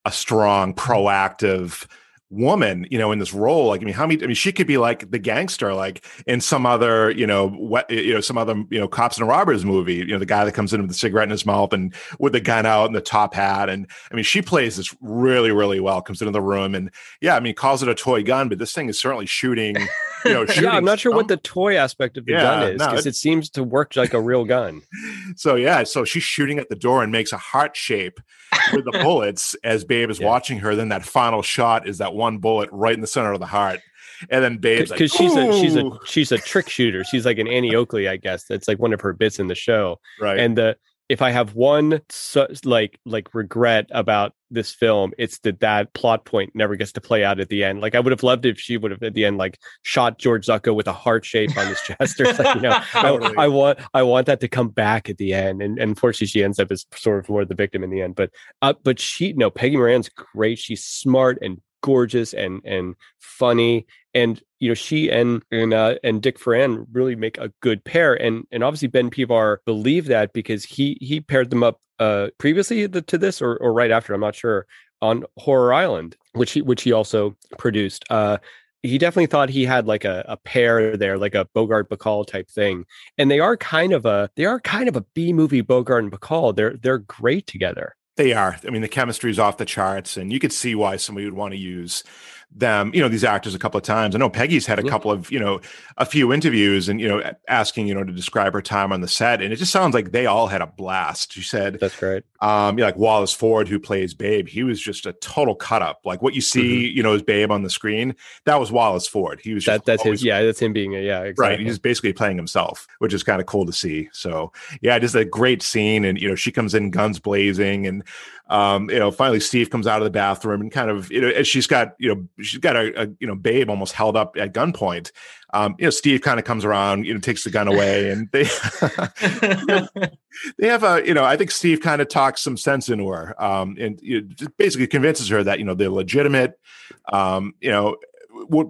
a strong proactive woman, you know, in this role. Like, I mean, how many? I mean, she could be like the gangster, like in some other, you know, what, you know, some other, you know, cops and robbers movie. You know, the guy that comes in with the cigarette in his mouth and with the gun out and the top hat. And I mean, she plays this really, really well. Comes into the room and yeah, I mean, calls it a toy gun, but this thing is certainly shooting. You know, yeah, I'm not sure what the toy aspect of the yeah, gun is because no, it, it seems to work like a real gun. so yeah, so she's shooting at the door and makes a heart shape with the bullets as Babe is yeah. watching her. Then that final shot is that one bullet right in the center of the heart. And then Babe's because like, she's a she's a she's a trick shooter. She's like an Annie Oakley, I guess. That's like one of her bits in the show. Right. And the if I have one like like regret about this film, it's that that plot point never gets to play out at the end. Like I would have loved if she would have at the end like shot George Zucco with a heart shape on his chest or something. You know, totally. I, I, want I want that to come back at the end, and, and unfortunately she ends up as sort of more the victim in the end. But uh, but she no Peggy Moran's great. She's smart and gorgeous and and funny and you know she and and uh, and Dick Foran really make a good pair and and obviously Ben Pivar believed that because he he paired them up uh previously to this or or right after I'm not sure on Horror Island which he which he also produced uh he definitely thought he had like a, a pair there, like a Bogart Bacall type thing. And they are kind of a they are kind of a B movie Bogart and Bacall. They're they're great together. They are. I mean, the chemistry is off the charts, and you could see why somebody would want to use them, you know, these actors a couple of times. I know Peggy's had a couple of, you know, a few interviews and, you know, asking, you know, to describe her time on the set. And it just sounds like they all had a blast. She said, That's great. Um, yeah, like Wallace Ford, who plays Babe, he was just a total cut up. Like what you see, mm-hmm. you know, as Babe on the screen, that was Wallace Ford. He was that, that's always, his, yeah, that's him being a, yeah, exactly. Right. He's basically playing himself, which is kind of cool to see. So, yeah, just a great scene. And, you know, she comes in guns blazing and, um, you know, finally Steve comes out of the bathroom and kind of, you know, she's got, you know, she's got a, a you know, babe almost held up at gunpoint. Um, you know, Steve kind of comes around, you know, takes the gun away and they, they have a, you know, I think Steve kind of talks some sense into her, um, and you know, basically convinces her that, you know, they're legitimate, um, you know,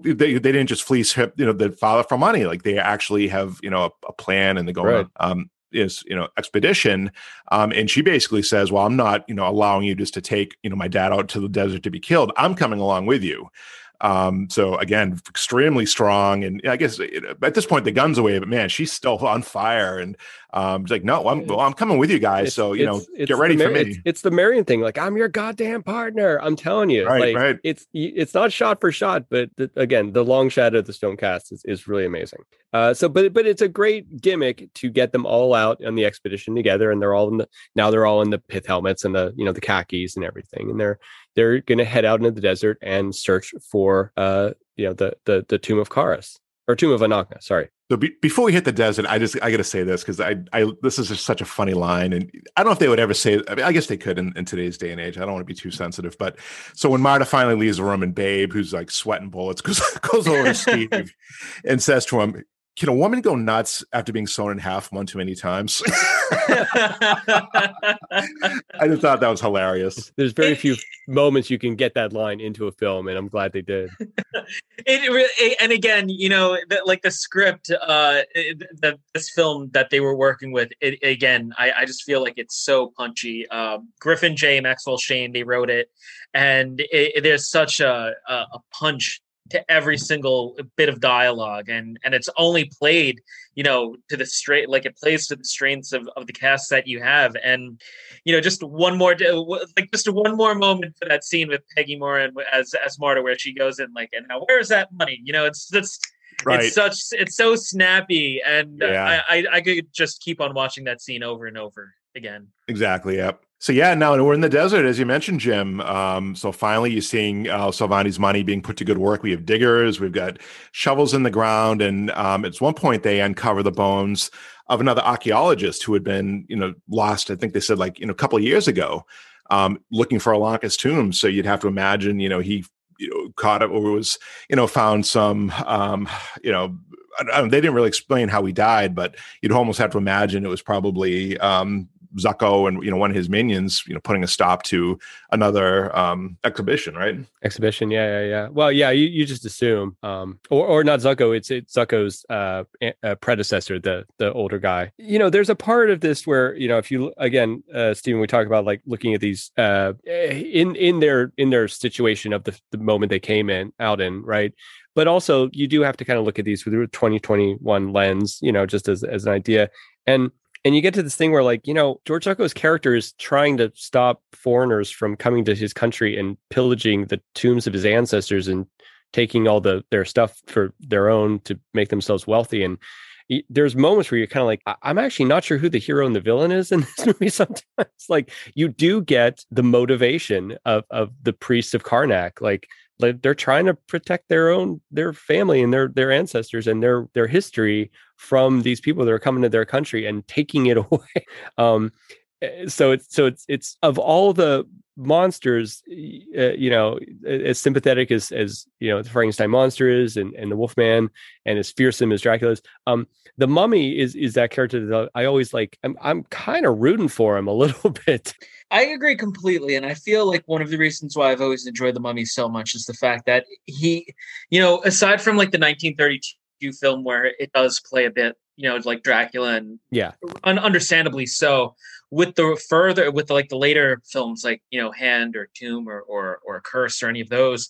they, they didn't just fleece you know the father for money like they actually have you know a, a plan and they go right. um is you know expedition um, and she basically says well i'm not you know allowing you just to take you know my dad out to the desert to be killed. I'm coming along with you um, so again, extremely strong, and I guess at this point the gun's away, but man, she's still on fire, and um, like, no, I'm well, I'm coming with you guys, it's, so you know, get ready Mar- for me. It's, it's, the Marion thing, like I'm your goddamn partner. I'm telling you, right, like, right. It's it's not shot for shot, but the, again, the long shadow of the stone cast is, is really amazing. Uh, so, but but it's a great gimmick to get them all out on the expedition together, and they're all in the now they're all in the pith helmets and the you know the khakis and everything, and they're they're going to head out into the desert and search for uh you know the the the tomb of Kharis or tomb of Ananka. Sorry. So be, before we hit the desert, I just I got to say this because I I this is just such a funny line, and I don't know if they would ever say. I mean, I guess they could in, in today's day and age. I don't want to be too sensitive, but so when Marta finally leaves the room and Babe, who's like sweating bullets, goes goes over to Steve and says to him, can a woman go nuts after being sewn in half one too many times? I just thought that was hilarious. There's very few moments you can get that line into a film, and I'm glad they did. it really, and again, you know, the, like the script, uh, the, this film that they were working with, it, again, I, I just feel like it's so punchy. Um, Griffin Jay Maxwell Shane, they wrote it, and it, there's such a, a, a punch to every single bit of dialogue and and it's only played you know to the straight like it plays to the strengths of, of the cast that you have and you know just one more like just one more moment for that scene with peggy moran as as marta where she goes in like and now where's that money you know it's just right. it's such it's so snappy and yeah. I, I i could just keep on watching that scene over and over again exactly yep so yeah, now we're in the desert, as you mentioned, Jim. Um, so finally, you're seeing uh, Solvani's money being put to good work. We have diggers, we've got shovels in the ground, and um, at one point they uncover the bones of another archaeologist who had been, you know, lost. I think they said like you know a couple of years ago, um, looking for Ananka's tomb. So you'd have to imagine, you know, he you know, caught it or was, you know, found some, um, you know, they didn't really explain how he died, but you'd almost have to imagine it was probably um, Zucco and you know one of his minions, you know, putting a stop to another um, exhibition, right? Exhibition, yeah, yeah, yeah. Well, yeah, you, you just assume, um, or or not Zucco. It's it's Zucco's uh, predecessor, the the older guy. You know, there's a part of this where you know if you again, uh, Stephen, we talk about like looking at these uh, in in their in their situation of the the moment they came in out in right but also you do have to kind of look at these through a 2021 lens you know just as, as an idea and and you get to this thing where like you know george zucco's character is trying to stop foreigners from coming to his country and pillaging the tombs of his ancestors and taking all the their stuff for their own to make themselves wealthy. And there's moments where you're kind of like i'm actually not sure who the hero and the villain is in this movie sometimes. Like you do get the motivation of of the priest of karnak. Like they're trying to protect their own their family and their their ancestors and their their history from these people that are coming to their country and taking it away. Um so it's so it's it's of all the monsters uh, you know as sympathetic as as you know the frankenstein monster is and, and the wolfman and as fearsome as dracula's um the mummy is is that character that i always like i'm, I'm kind of rooting for him a little bit I agree completely. And I feel like one of the reasons why I've always enjoyed the mummy so much is the fact that he, you know, aside from like the 1932 film where it does play a bit, you know, like Dracula and yeah, un- understandably so. With the further, with the, like the later films, like you know, Hand or Tomb or or or Curse or any of those,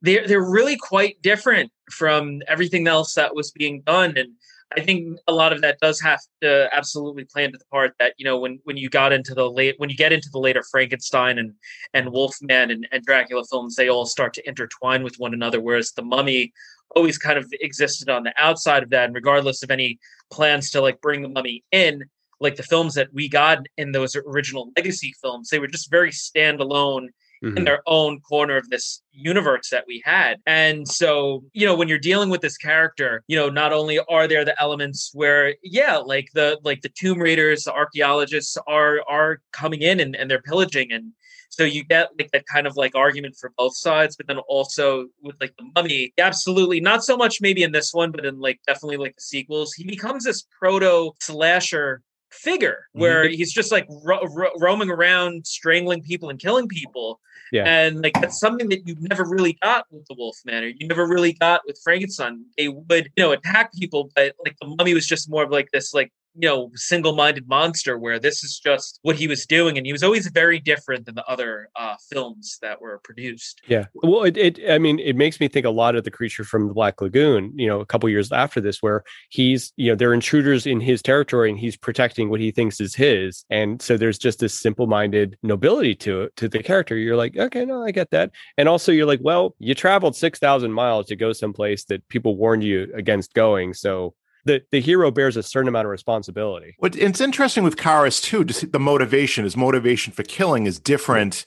they're they're really quite different from everything else that was being done. And I think a lot of that does have to absolutely play into the part that you know when when you got into the late when you get into the later Frankenstein and and Wolfman and, and Dracula films, they all start to intertwine with one another. Whereas the Mummy always kind of existed on the outside of that, and regardless of any plans to like bring the Mummy in, like the films that we got in those original legacy films, they were just very standalone mm-hmm. in their own corner of this universe that we had. And so, you know, when you're dealing with this character, you know, not only are there the elements where, yeah, like the like the tomb raiders, the archaeologists are are coming in and, and they're pillaging and so you get like that kind of like argument for both sides, but then also with like the mummy, absolutely. Not so much maybe in this one, but in like definitely like the sequels, he becomes this proto slasher figure where mm-hmm. he's just like ro- ro- roaming around strangling people and killing people. Yeah. And like that's something that you never really got with the wolf man or you never really got with frankenstein. They would you know attack people but like the mummy was just more of like this like you know single-minded monster where this is just what he was doing and he was always very different than the other uh films that were produced. Yeah. Well it, it i mean it makes me think a lot of the creature from the black lagoon you know a couple years after this where he's you know they're intruders in his territory and he's protecting what he thinks is his. And so there's just this simple-minded nobility to it to the character. You're like okay no i get that. And also you're like well you traveled 6000 miles to go someplace that people warned you against going so the the hero bears a certain amount of responsibility. What it's interesting with Kharis too, just the motivation, his motivation for killing is different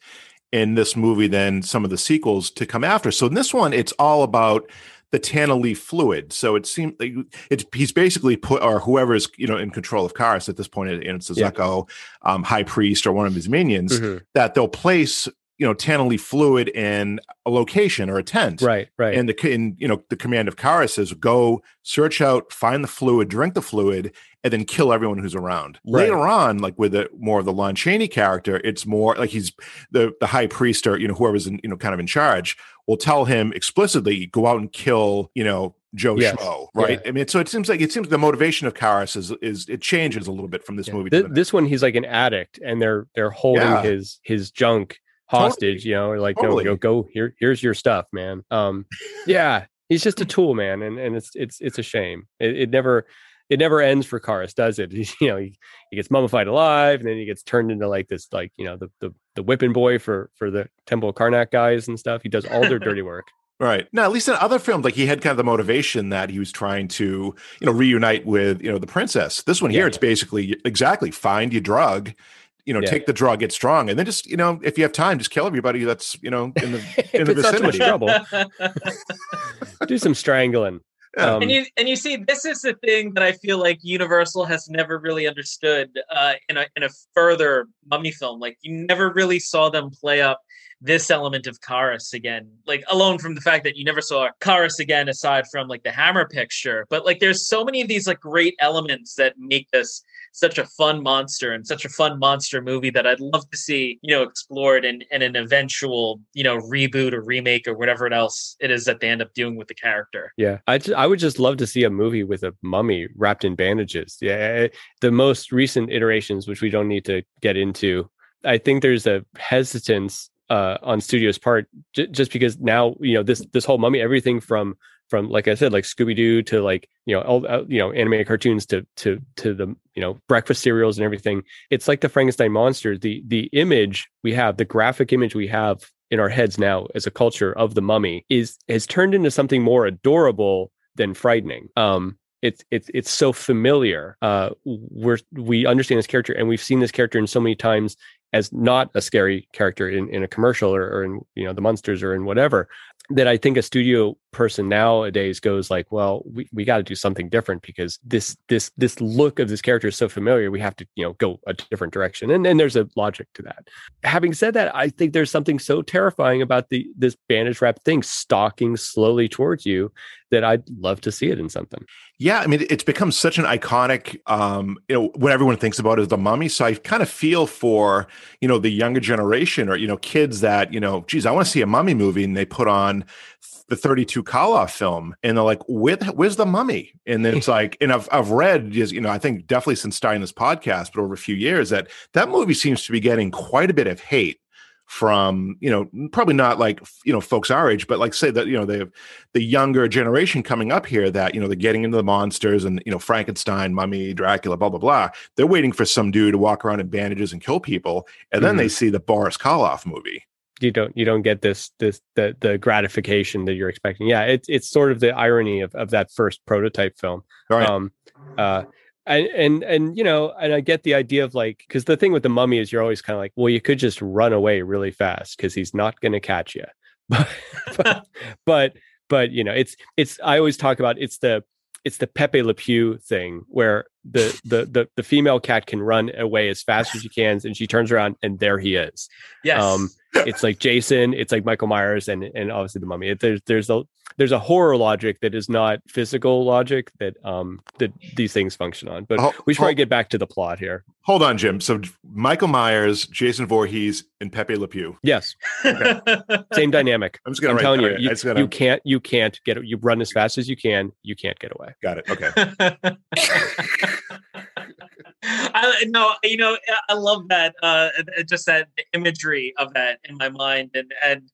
in this movie than some of the sequels to come after. So in this one, it's all about the tana leaf fluid. So it seems like it's he's basically put or whoever's you know in control of Kharis at this point, and it's the yeah. um, high priest or one of his minions mm-hmm. that they'll place you know tana leaf fluid in a location or a tent right right and the in you know the command of kara says go search out find the fluid drink the fluid and then kill everyone who's around right. later on like with the more of the lon chaney character it's more like he's the the high priest or you know whoever's in, you know kind of in charge will tell him explicitly go out and kill you know Joe yes. Schmo, right? Yeah. I mean, so it seems like it seems the motivation of Kharis is is it changes a little bit from this yeah. movie. Th- this one, he's like an addict, and they're they're holding yeah. his his junk hostage, totally. you know, like totally. no, go, go here, here's your stuff, man. Um, yeah, he's just a tool, man, and and it's it's it's a shame. It, it never it never ends for Kharis, does it? you know, he, he gets mummified alive, and then he gets turned into like this, like you know, the the the whipping boy for for the Temple of Karnak guys and stuff. He does all their dirty work. Right. Now, at least in other films, like he had kind of the motivation that he was trying to, you know, reunite with, you know, the princess. This one here, yeah. it's basically exactly find your drug you know, yeah. take the drug, get strong, and then just you know, if you have time, just kill everybody that's you know in the in the vicinity. trouble. Do some strangling. Yeah. Um, and you and you see, this is the thing that I feel like Universal has never really understood uh, in a in a further mummy film. Like you never really saw them play up this element of Kharis again. Like alone from the fact that you never saw Kharis again aside from like the Hammer picture, but like there's so many of these like great elements that make this such a fun monster and such a fun monster movie that I'd love to see, you know, explored in, in an eventual, you know, reboot or remake or whatever else it is that they end up doing with the character. Yeah. I, I would just love to see a movie with a mummy wrapped in bandages. Yeah. Eh, the most recent iterations, which we don't need to get into, I think there's a hesitance uh, on studio's part j- just because now you know this this whole mummy everything from from like I said, like Scooby Doo to like you know all uh, you know animated cartoons to to to the you know breakfast cereals and everything. It's like the Frankenstein monster. The the image we have, the graphic image we have in our heads now as a culture of the mummy is has turned into something more adorable than frightening. Um, it's it's it's so familiar. Uh, we're we understand this character, and we've seen this character in so many times as not a scary character in, in a commercial or, or in you know the monsters or in whatever that I think a studio person nowadays goes like, well, we, we got to do something different because this this this look of this character is so familiar. We have to you know go a different direction, and and there's a logic to that. Having said that, I think there's something so terrifying about the this bandage wrap thing stalking slowly towards you that I'd love to see it in something. Yeah, I mean, it's become such an iconic, um, you know, what everyone thinks about is the mummy. So I kind of feel for, you know, the younger generation or, you know, kids that, you know, geez, I want to see a mummy movie and they put on the 32 Karloff film and they're like, Where, where's the mummy? And then it's like, and I've, I've read, you know, I think definitely since starting this podcast, but over a few years that that movie seems to be getting quite a bit of hate from you know probably not like you know folks our age but like say that you know they have the younger generation coming up here that you know they're getting into the monsters and you know frankenstein mummy dracula blah blah blah they're waiting for some dude to walk around in bandages and kill people and mm-hmm. then they mm-hmm. see the boris karloff movie you don't you don't get this this the the gratification that you're expecting. Yeah it's it's sort of the irony of, of that first prototype film. Right. um uh and and and you know and i get the idea of like because the thing with the mummy is you're always kind of like well you could just run away really fast because he's not going to catch you but, but but but you know it's it's i always talk about it's the it's the pepe le pew thing where the, the the the female cat can run away as fast as she can and she turns around and there he is. Yes. Um it's like jason it's like michael myers and and obviously the mummy there's there's a there's a horror logic that is not physical logic that um that these things function on. But oh, we should probably get back to the plot here. Hold on, Jim. So Michael Myers, Jason Voorhees, and Pepe Le Pew. Yes. Okay. Same dynamic. I'm just gonna I'm write, telling you, right, you, gonna... you can't you can't get it. You run as fast as you can. You can't get away. Got it. Okay. I no, you know, I love that. Uh, just that imagery of that in my mind, and and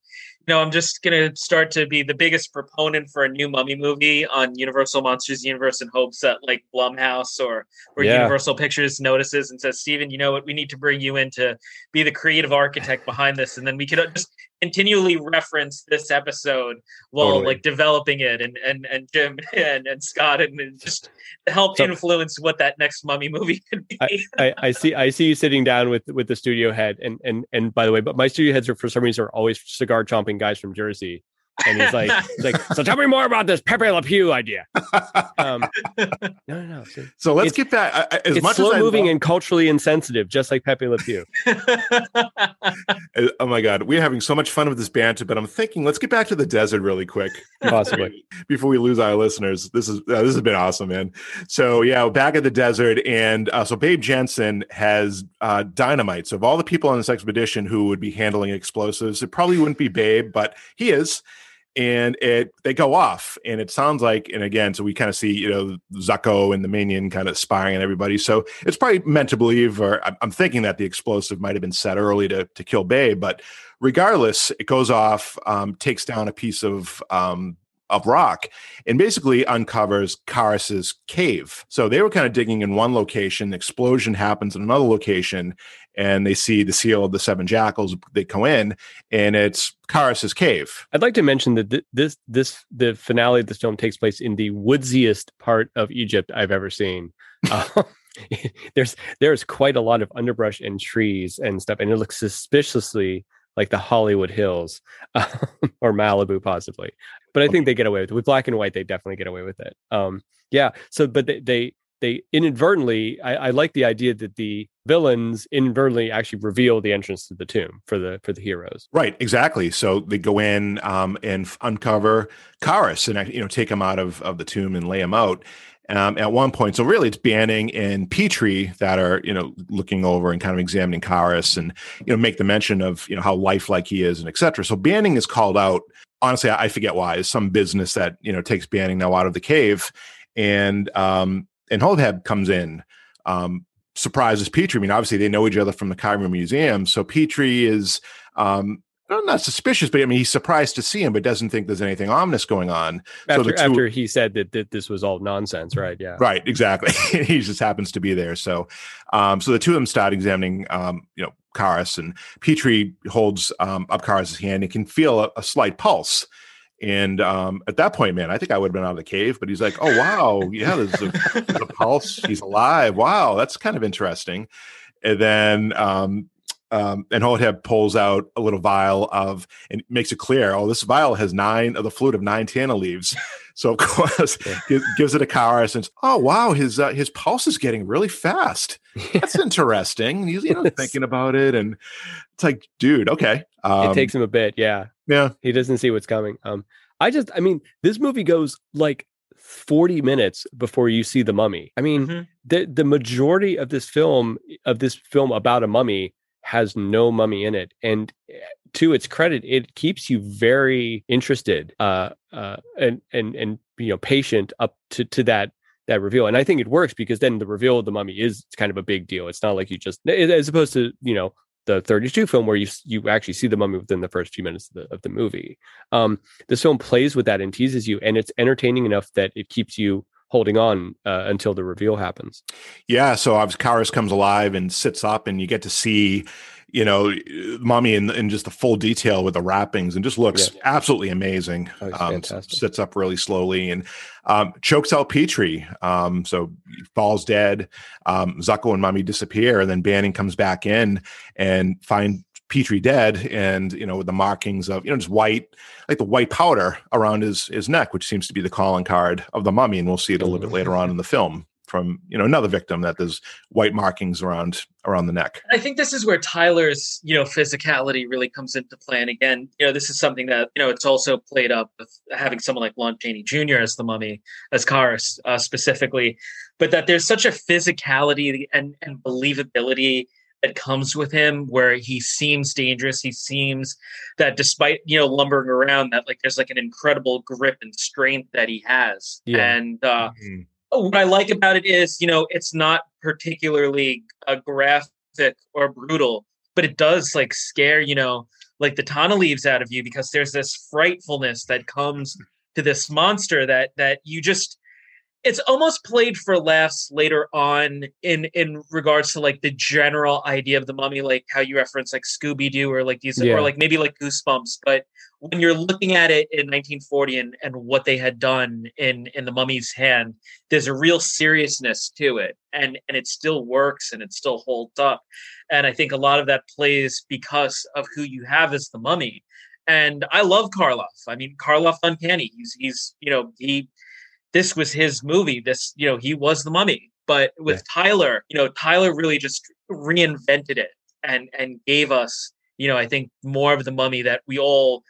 know, I'm just gonna start to be the biggest proponent for a new Mummy movie on Universal Monsters Universe in hopes that like Blumhouse or or yeah. Universal Pictures notices and says, Steven, you know what, we need to bring you in to be the creative architect behind this, and then we could just continually reference this episode while totally. like developing it and and and Jim and, and Scott and, and just help so, influence what that next mummy movie could be. I, I, I, see I see you sitting down with with the studio head and and and by the way, but my studio heads are for some reason are always cigar chomping guys from Jersey and he's like, he's like, so tell me more about this Pepe Le Pew idea. Um, no, no, no. So, so let's get back. As it's much slow as moving and culturally insensitive, just like Pepe Le Pew. oh my God, we're having so much fun with this banter, but I'm thinking let's get back to the desert really quick, possibly before we lose our listeners. This is uh, this has been awesome, man. So yeah, back at the desert, and uh, so Babe Jensen has uh, dynamite. So of all the people on this expedition who would be handling explosives, it probably wouldn't be Babe, but he is and it they go off and it sounds like and again so we kind of see you know zucco and the minion kind of spying on everybody so it's probably meant to believe or i'm thinking that the explosive might have been set early to, to kill bay but regardless it goes off um, takes down a piece of um, of rock and basically uncovers Kharis's cave. So they were kind of digging in one location, the explosion happens in another location, and they see the seal of the seven jackals. They go in, and it's Kharis's cave. I'd like to mention that th- this this the finale of this film takes place in the woodsiest part of Egypt I've ever seen. Uh, there's there's quite a lot of underbrush and trees and stuff, and it looks suspiciously like the Hollywood Hills um, or Malibu, possibly. But I think they get away with it. With black and white, they definitely get away with it. Um, yeah. So, but they, they they inadvertently I, I like the idea that the villains inadvertently actually reveal the entrance to the tomb for the for the heroes right exactly so they go in um, and uncover Kharis and you know take him out of of the tomb and lay him out um, at one point. So really, it's Banning and Petrie that are you know looking over and kind of examining Kharis and you know make the mention of you know how lifelike he is and etc. So Banning is called out. Honestly, I forget why. It's some business that you know takes Banning now out of the cave, and um, and Holdhead comes in. Um, surprises Petrie. I mean, obviously they know each other from the Cairo Museum, so Petrie is um, I'm not suspicious, but I mean, he's surprised to see him, but doesn't think there's anything ominous going on. After, so two, after he said that, that this was all nonsense, right? Yeah, right, exactly. he just happens to be there. So, um, so the two of them start examining, um, you know, Kharis, and Petrie holds um, up Kharis's hand and can feel a, a slight pulse. And um, at that point, man, I think I would have been out of the cave. But he's like, "Oh wow, yeah, there's a, there's a pulse. He's alive. Wow, that's kind of interesting." And then um, um, Andoheb pulls out a little vial of and makes it clear, oh, this vial has nine of the fluid of nine tana leaves. So of course, gives it a car and oh wow, his uh, his pulse is getting really fast. That's interesting. He's you know thinking about it, and it's like, dude, okay. Um, it takes him a bit, yeah, yeah. He doesn't see what's coming. Um, I just, I mean, this movie goes like 40 minutes before you see the mummy. I mean, mm-hmm. the the majority of this film of this film about a mummy has no mummy in it and eh, to its credit it keeps you very interested uh, uh, and and and you know patient up to to that that reveal and i think it works because then the reveal of the mummy is kind of a big deal it's not like you just as opposed to you know the 32 film where you you actually see the mummy within the first few minutes of the, of the movie um this film plays with that and teases you and it's entertaining enough that it keeps you holding on uh, until the reveal happens. Yeah, so Kharis comes alive and sits up, and you get to see, you know, mummy in, in just the full detail with the wrappings, and just looks yeah. absolutely amazing. Oh, um, sits up really slowly and um, chokes out Petrie. Um, so falls dead. Um, Zuckull and mummy disappear, and then Banning comes back in and find Petrie dead, and you know with the markings of you know just white, like the white powder around his his neck, which seems to be the calling card of the mummy, and we'll see it a little bit later on in the film from you know another victim that there's white markings around around the neck. I think this is where Tyler's you know physicality really comes into play. And again, you know, this is something that you know it's also played up with having someone like Lon Chaney Jr. as the mummy, as Kharis uh, specifically, but that there's such a physicality and and believability that comes with him where he seems dangerous he seems that despite you know lumbering around that like there's like an incredible grip and strength that he has yeah. and uh mm-hmm. Oh, what i like about it is you know it's not particularly a graphic or brutal but it does like scare you know like the tana leaves out of you because there's this frightfulness that comes to this monster that that you just it's almost played for laughs later on in in regards to like the general idea of the mummy like how you reference like scooby-doo or like these yeah. or like maybe like goosebumps but when you're looking at it in 1940 and and what they had done in in the mummy's hand there's a real seriousness to it and and it still works and it still holds up and i think a lot of that plays because of who you have as the mummy and i love karloff i mean karloff uncanny he's he's you know he this was his movie. This, you know, he was the mummy. But with yeah. Tyler, you know, Tyler really just reinvented it and and gave us, you know, I think more of the mummy that we all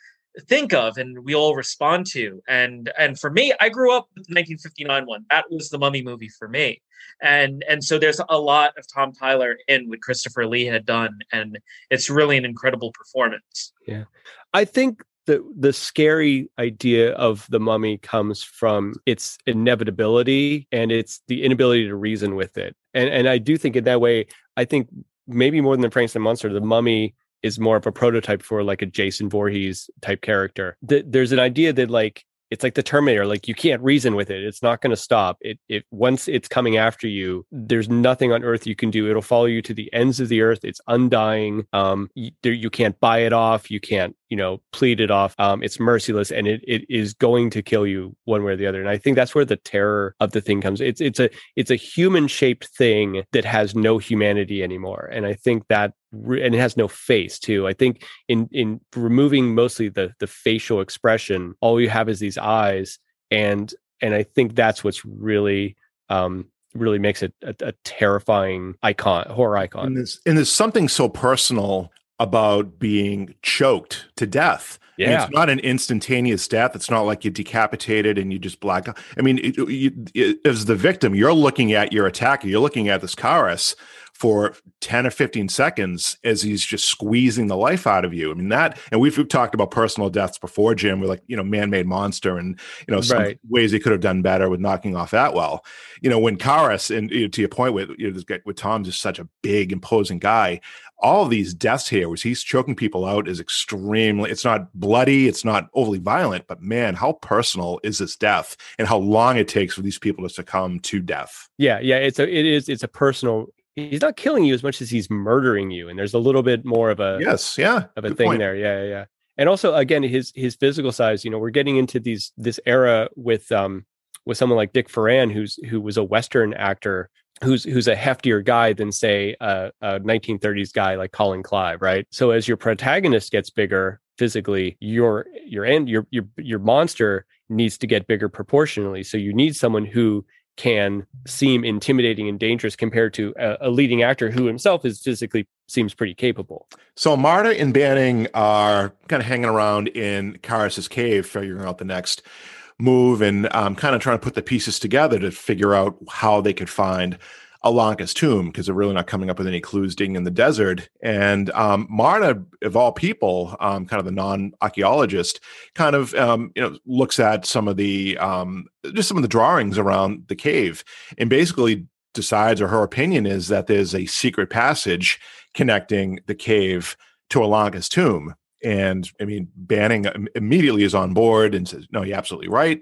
think of and we all respond to. And and for me, I grew up with the 1959 one. That was the mummy movie for me. And and so there's a lot of Tom Tyler in what Christopher Lee had done. And it's really an incredible performance. Yeah. I think the the scary idea of the mummy comes from its inevitability and it's the inability to reason with it. And and I do think in that way, I think maybe more than the Frankenstein monster, the mummy is more of a prototype for like a Jason Voorhees type character. There's an idea that like it's like the terminator like you can't reason with it it's not going to stop it it once it's coming after you there's nothing on earth you can do it'll follow you to the ends of the earth it's undying um you, you can't buy it off you can't you know plead it off um it's merciless and it, it is going to kill you one way or the other and i think that's where the terror of the thing comes it's it's a it's a human shaped thing that has no humanity anymore and i think that and it has no face too. I think in in removing mostly the the facial expression, all you have is these eyes, and and I think that's what's really um, really makes it a, a terrifying icon, horror icon. And there's, and there's something so personal about being choked to death. Yeah. it's not an instantaneous death. It's not like you decapitated and you just black. I mean, it, you, it- as the victim, you're looking at your attacker. You're looking at this Kharis for 10 or 15 seconds as he's just squeezing the life out of you. I mean, that, and we've, we've talked about personal deaths before, Jim, We're like, you know, man made monster and, you know, some Right. ways he could have done better with knocking off Atwell. You know, when Kharis, and you know, to your point with, you know, this guy, with Tom's just such a big, imposing guy all these deaths here was he's choking people out is extremely it's not bloody it's not overly violent but man how personal is this death and how long it takes for these people to succumb to death Yeah, yeah, it's a it is it's a personal. He's not killing you as much as he's murdering you, and there's a little bit more of a yes yeah of a good thing point. there. Yeah, yeah, yeah. And also, again, his his physical size. You know, we're getting into these this era with um with someone like Dick Foran, who's who was a Western actor, who's who's a heftier guy than say a, a 1930s guy like Colin Clive, right? So as your protagonist gets bigger physically, your your end your your your monster needs to get bigger proportionally. So you need someone who can seem intimidating and dangerous compared to a, a leading actor who himself is physically seems pretty capable. so marta and banning are kind of hanging around in Kharis's cave figuring out the next move and um, kind of trying to put the pieces together to figure out how they could find Ananka's tomb because they're really not coming up with any clues digging in the desert. And um, Marta, of all people, um, kind of the non-archaeologist, kind of um, you know looks at some of the um, just some of the drawings around the cave and basically decides, or her opinion is that there's a secret passage connecting the cave to Ananka's tomb. And I mean, Banning immediately is on board and says, "No, you're absolutely right."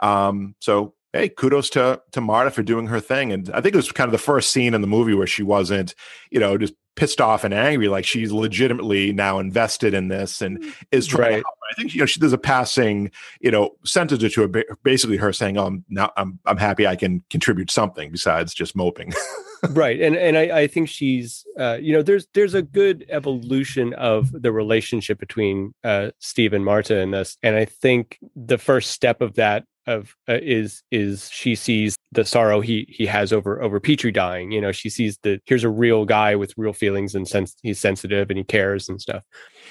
Um, so hey, kudos to to Marta for doing her thing. And I think it was kind of the first scene in the movie where she wasn't, you know, just pissed off and angry. Like she's legitimately now invested in this and is trying to Right. help. I think you know she, there's a passing, you know, sentence or two, basically her saying, "Oh, I'm now I'm I'm happy I can contribute something besides just moping." right and and I, I think she's uh you know there's there's a good evolution of the relationship between uh steve and marta in this and i think the first step of that of uh, is is she sees the sorrow he he has over over petrie dying you know she sees that here's a real guy with real feelings and sense he's sensitive and he cares and stuff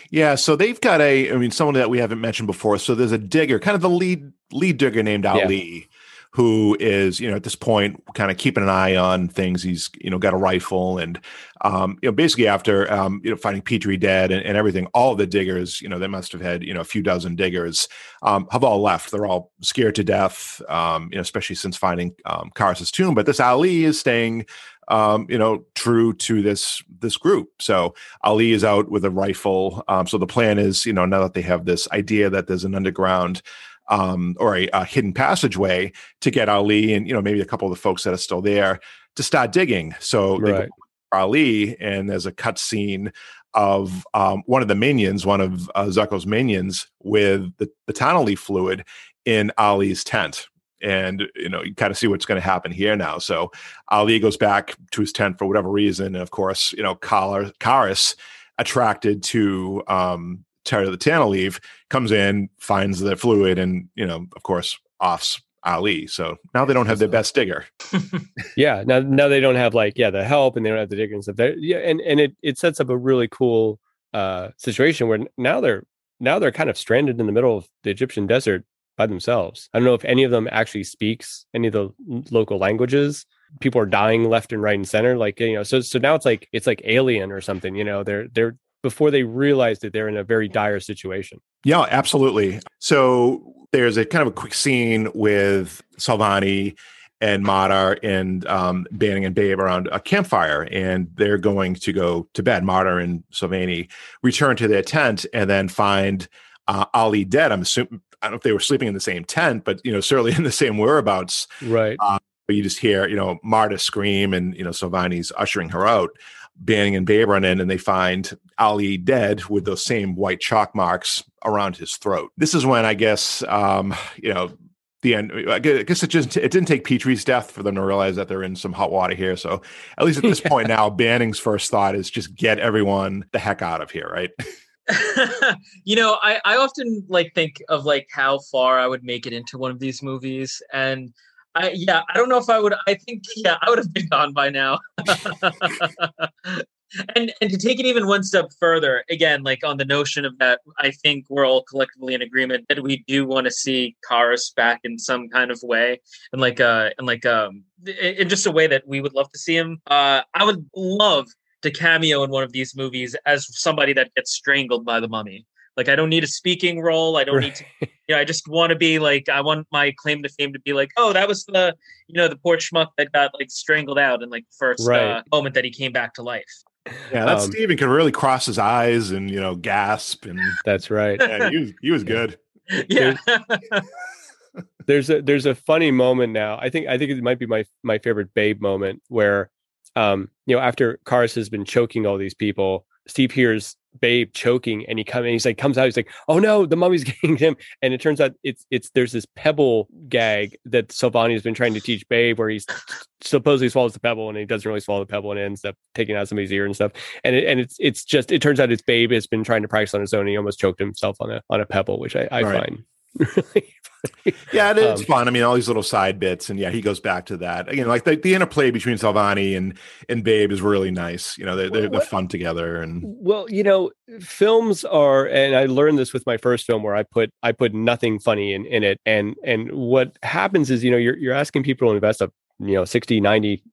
Yeah, so they've got a, I mean, someone that we haven't mentioned before. So there's a digger, kind of the lead lead digger named Ali, who is, you know, at this point, kind of keeping an eye on things. He's, you know, got a rifle, and, um, you know, basically after, um, you know, finding Petrie dead and, and everything, all the diggers, you know, they must have had, you know, a few dozen diggers, um, have all left. They're all scared to death, um, you know, especially since finding um, tomb. But this Ali is staying um, you know, true to this this group. So Ali is out with a rifle. Um, so the plan is, you know, now that they have this idea that there's an underground um, or a, a hidden passageway to get Ali and you know maybe a couple of the folks that are still there to start digging. So they go Right. Ali, and there's a cut scene of um, one of the minions, one of uh, Zucco's minions, with the, the tana leaf fluid in Ali's tent. And you know, you kind of see what's going to happen here now. So Ali goes back to his tent for whatever reason, and of course, you know, Kharis, attracted to um, Terry the Tanaleave, comes in, finds the fluid, and you know, of course, offs Ali. So now they don't have their best digger. yeah now now they don't have like yeah the help and they don't have the digger and stuff They're- yeah and and it it sets up a really cool uh situation where now they're now they're kind of stranded in the middle of the egyptian desert by themselves i don't know if any of them actually speaks any of the l- local languages people are dying left and right and center like you know so so now it's like it's like alien or something you know they're they're before they realize that they're in a very dire situation Yeah, absolutely. So there's a kind of a quick scene with Solvani and Marta and um, Banning and Babe around a campfire, and they're going to go to bed. Marta and Solvani return to their tent and then find uh, Ali dead. I'm assuming I don't know if they were sleeping in the same tent, but you know certainly in the same whereabouts. right But you just hear, you know, Marta scream and, you know, Solvani's ushering her out. Banning and Babe run in and they find Ali dead with those same white chalk marks around his throat. This is when I guess, um, you know, the end. I I guess it just it didn't take Petrie's death for them to realize that they're in some hot water here. So at least at this Yeah. point now, Banning's first thought is just get everyone the heck out of here, right? you know, I, I often like think of like how far I would make it into one of these movies. And I yeah, I don't know if I would. I think yeah, I would have been gone by now. and and to take it even one step further, again, like on the notion of that, I think we're all collectively in agreement that we do want to see Kharis back in some kind of way, and like uh, and like um, in just a way that we would love to see him. Uh, I would love to cameo in one of these movies as somebody that gets strangled by the mummy. Like I don't need a speaking role. I don't right. need to. You know, I just want to be like. I want my claim to fame to be like, oh, that was the you know the poor schmuck that got like strangled out in like first right. uh, moment that he came back to life. Yeah, that um, Steven could really cross his eyes and you know gasp and. That's right. Yeah, he was he was good. Yeah. there's a there's a funny moment now. I think I think it might be my my favorite Babe moment where, um, you know, after Kharis has been choking all these people, Steve hears Babe choking, and he come and he's like comes out. He's like, "Oh no, the mummy's getting him!" And it turns out it's it's there's this pebble gag that Solvani has been trying to teach Babe, where he's supposedly swallows the pebble and he doesn't really swallow the pebble and ends up taking out somebody's ear and stuff. And it, and it's it's just it turns out it's Babe has been trying to practice on his own. And he almost choked himself on a on a pebble, which I, I right. find really yeah, it is um, fun. I mean, all these little side bits, and yeah, he goes back to that. You know, like the, the interplay between Solvani and and Babe is really nice. You know, they're they're, they're fun together. And well, you know, films are, and I learned this with my first film where I put I put nothing funny in in it, and and what happens is, you know, you're you're asking people to invest up, you know, 60, 90,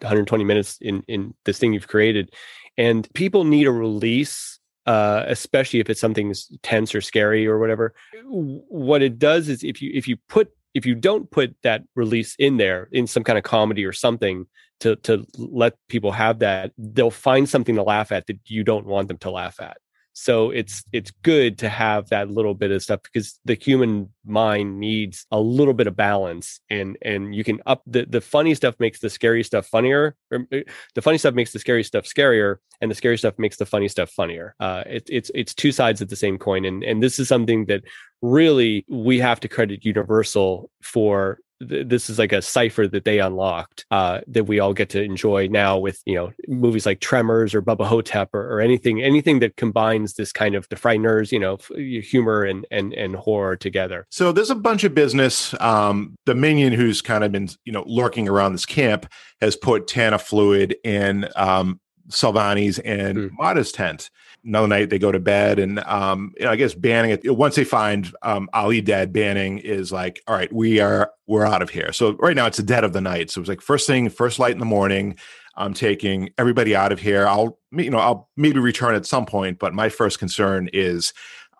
120 minutes in in this thing you've created, and people need a release uh, especially if it's something tense or scary or whatever. What it does is if you if you put if you don't put that release in there in some kind of comedy or something to to let people have that, they'll find something to laugh at that you don't want them to laugh at so it's it's good to have that little bit of stuff because the human mind needs a little bit of balance and and you can up the the funny stuff makes the scary stuff funnier or uh, the funny stuff makes the scary stuff scarier and the scary stuff makes the funny stuff funnier. Uh it, it's it's two sides of the same coin and and this is something that really we have to credit universal for this is like a cipher that they unlocked uh, that we all get to enjoy now with you know movies like Tremors or Bubba Ho-Tep or, or anything anything that combines this kind of the frighteners you know humor and and and horror together. So there's a bunch of business. Um, the minion who's kind of been you know lurking around this camp has put Tana fluid in um, Solvani's and mm. Marta's tent another night they go to bed and um, you know, I guess banning it once they find um, Ali dead, banning is like, all right, we are we're out of here. So right now it's the dead of the night. So it's like first thing, first light in the morning. I'm taking everybody out of here. I'll you know I'll maybe return at some point, but my first concern is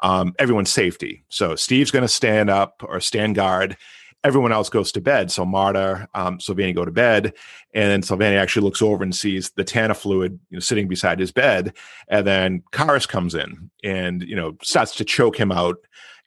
um, everyone's safety. So Steve's going to stand up or stand guard everyone else goes to bed. So Marta, um, Solvani go to bed, and then Solvani actually looks over and sees the Tana fluid you know, sitting beside his bed, and then Kharis comes in and you know starts to choke him out.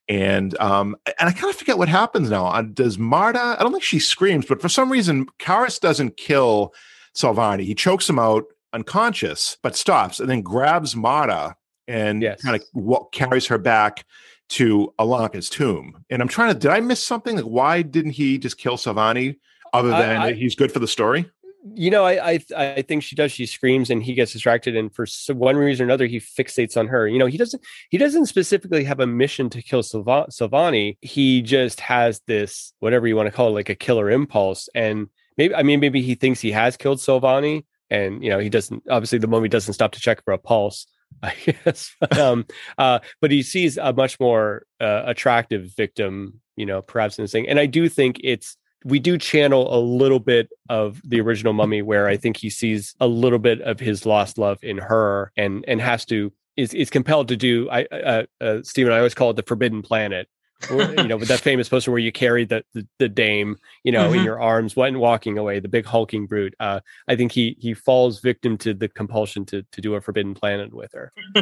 And um, and I kind of forget what happens now. Uh, does Marta? I don't think she screams, but for some reason, Kharis doesn't kill Solvani. He chokes him out unconscious, but stops and then grabs Marta and yes. kind of carries her back to Ananka's tomb. And I'm trying to, did I miss something? Like, why didn't he just kill Solvani other than I, I, he's good for the story? You know, I, I I think she does. She screams and he gets distracted, and for one reason or another, he fixates on her. You know, he doesn't he doesn't specifically have a mission to kill Silva- Solvani. He just has this whatever you want to call it, like a killer impulse. And maybe I mean maybe he thinks he has killed Solvani, and you know he doesn't. Obviously, the mummy doesn't stop to check for a pulse. I guess. um, uh, but he sees a much more uh, attractive victim, you know, perhaps in this thing. And I do think it's we do channel a little bit of the original mummy where I think he sees a little bit of his lost love in her and and has to is is compelled to do I uh, uh Stephen I always call it the forbidden planet you know, with that famous poster where you carry the the, the dame, you know, mm-hmm. in your arms when walking away, the big hulking brute. Uh, I think he he falls victim to the compulsion to to do a Forbidden Planet with her.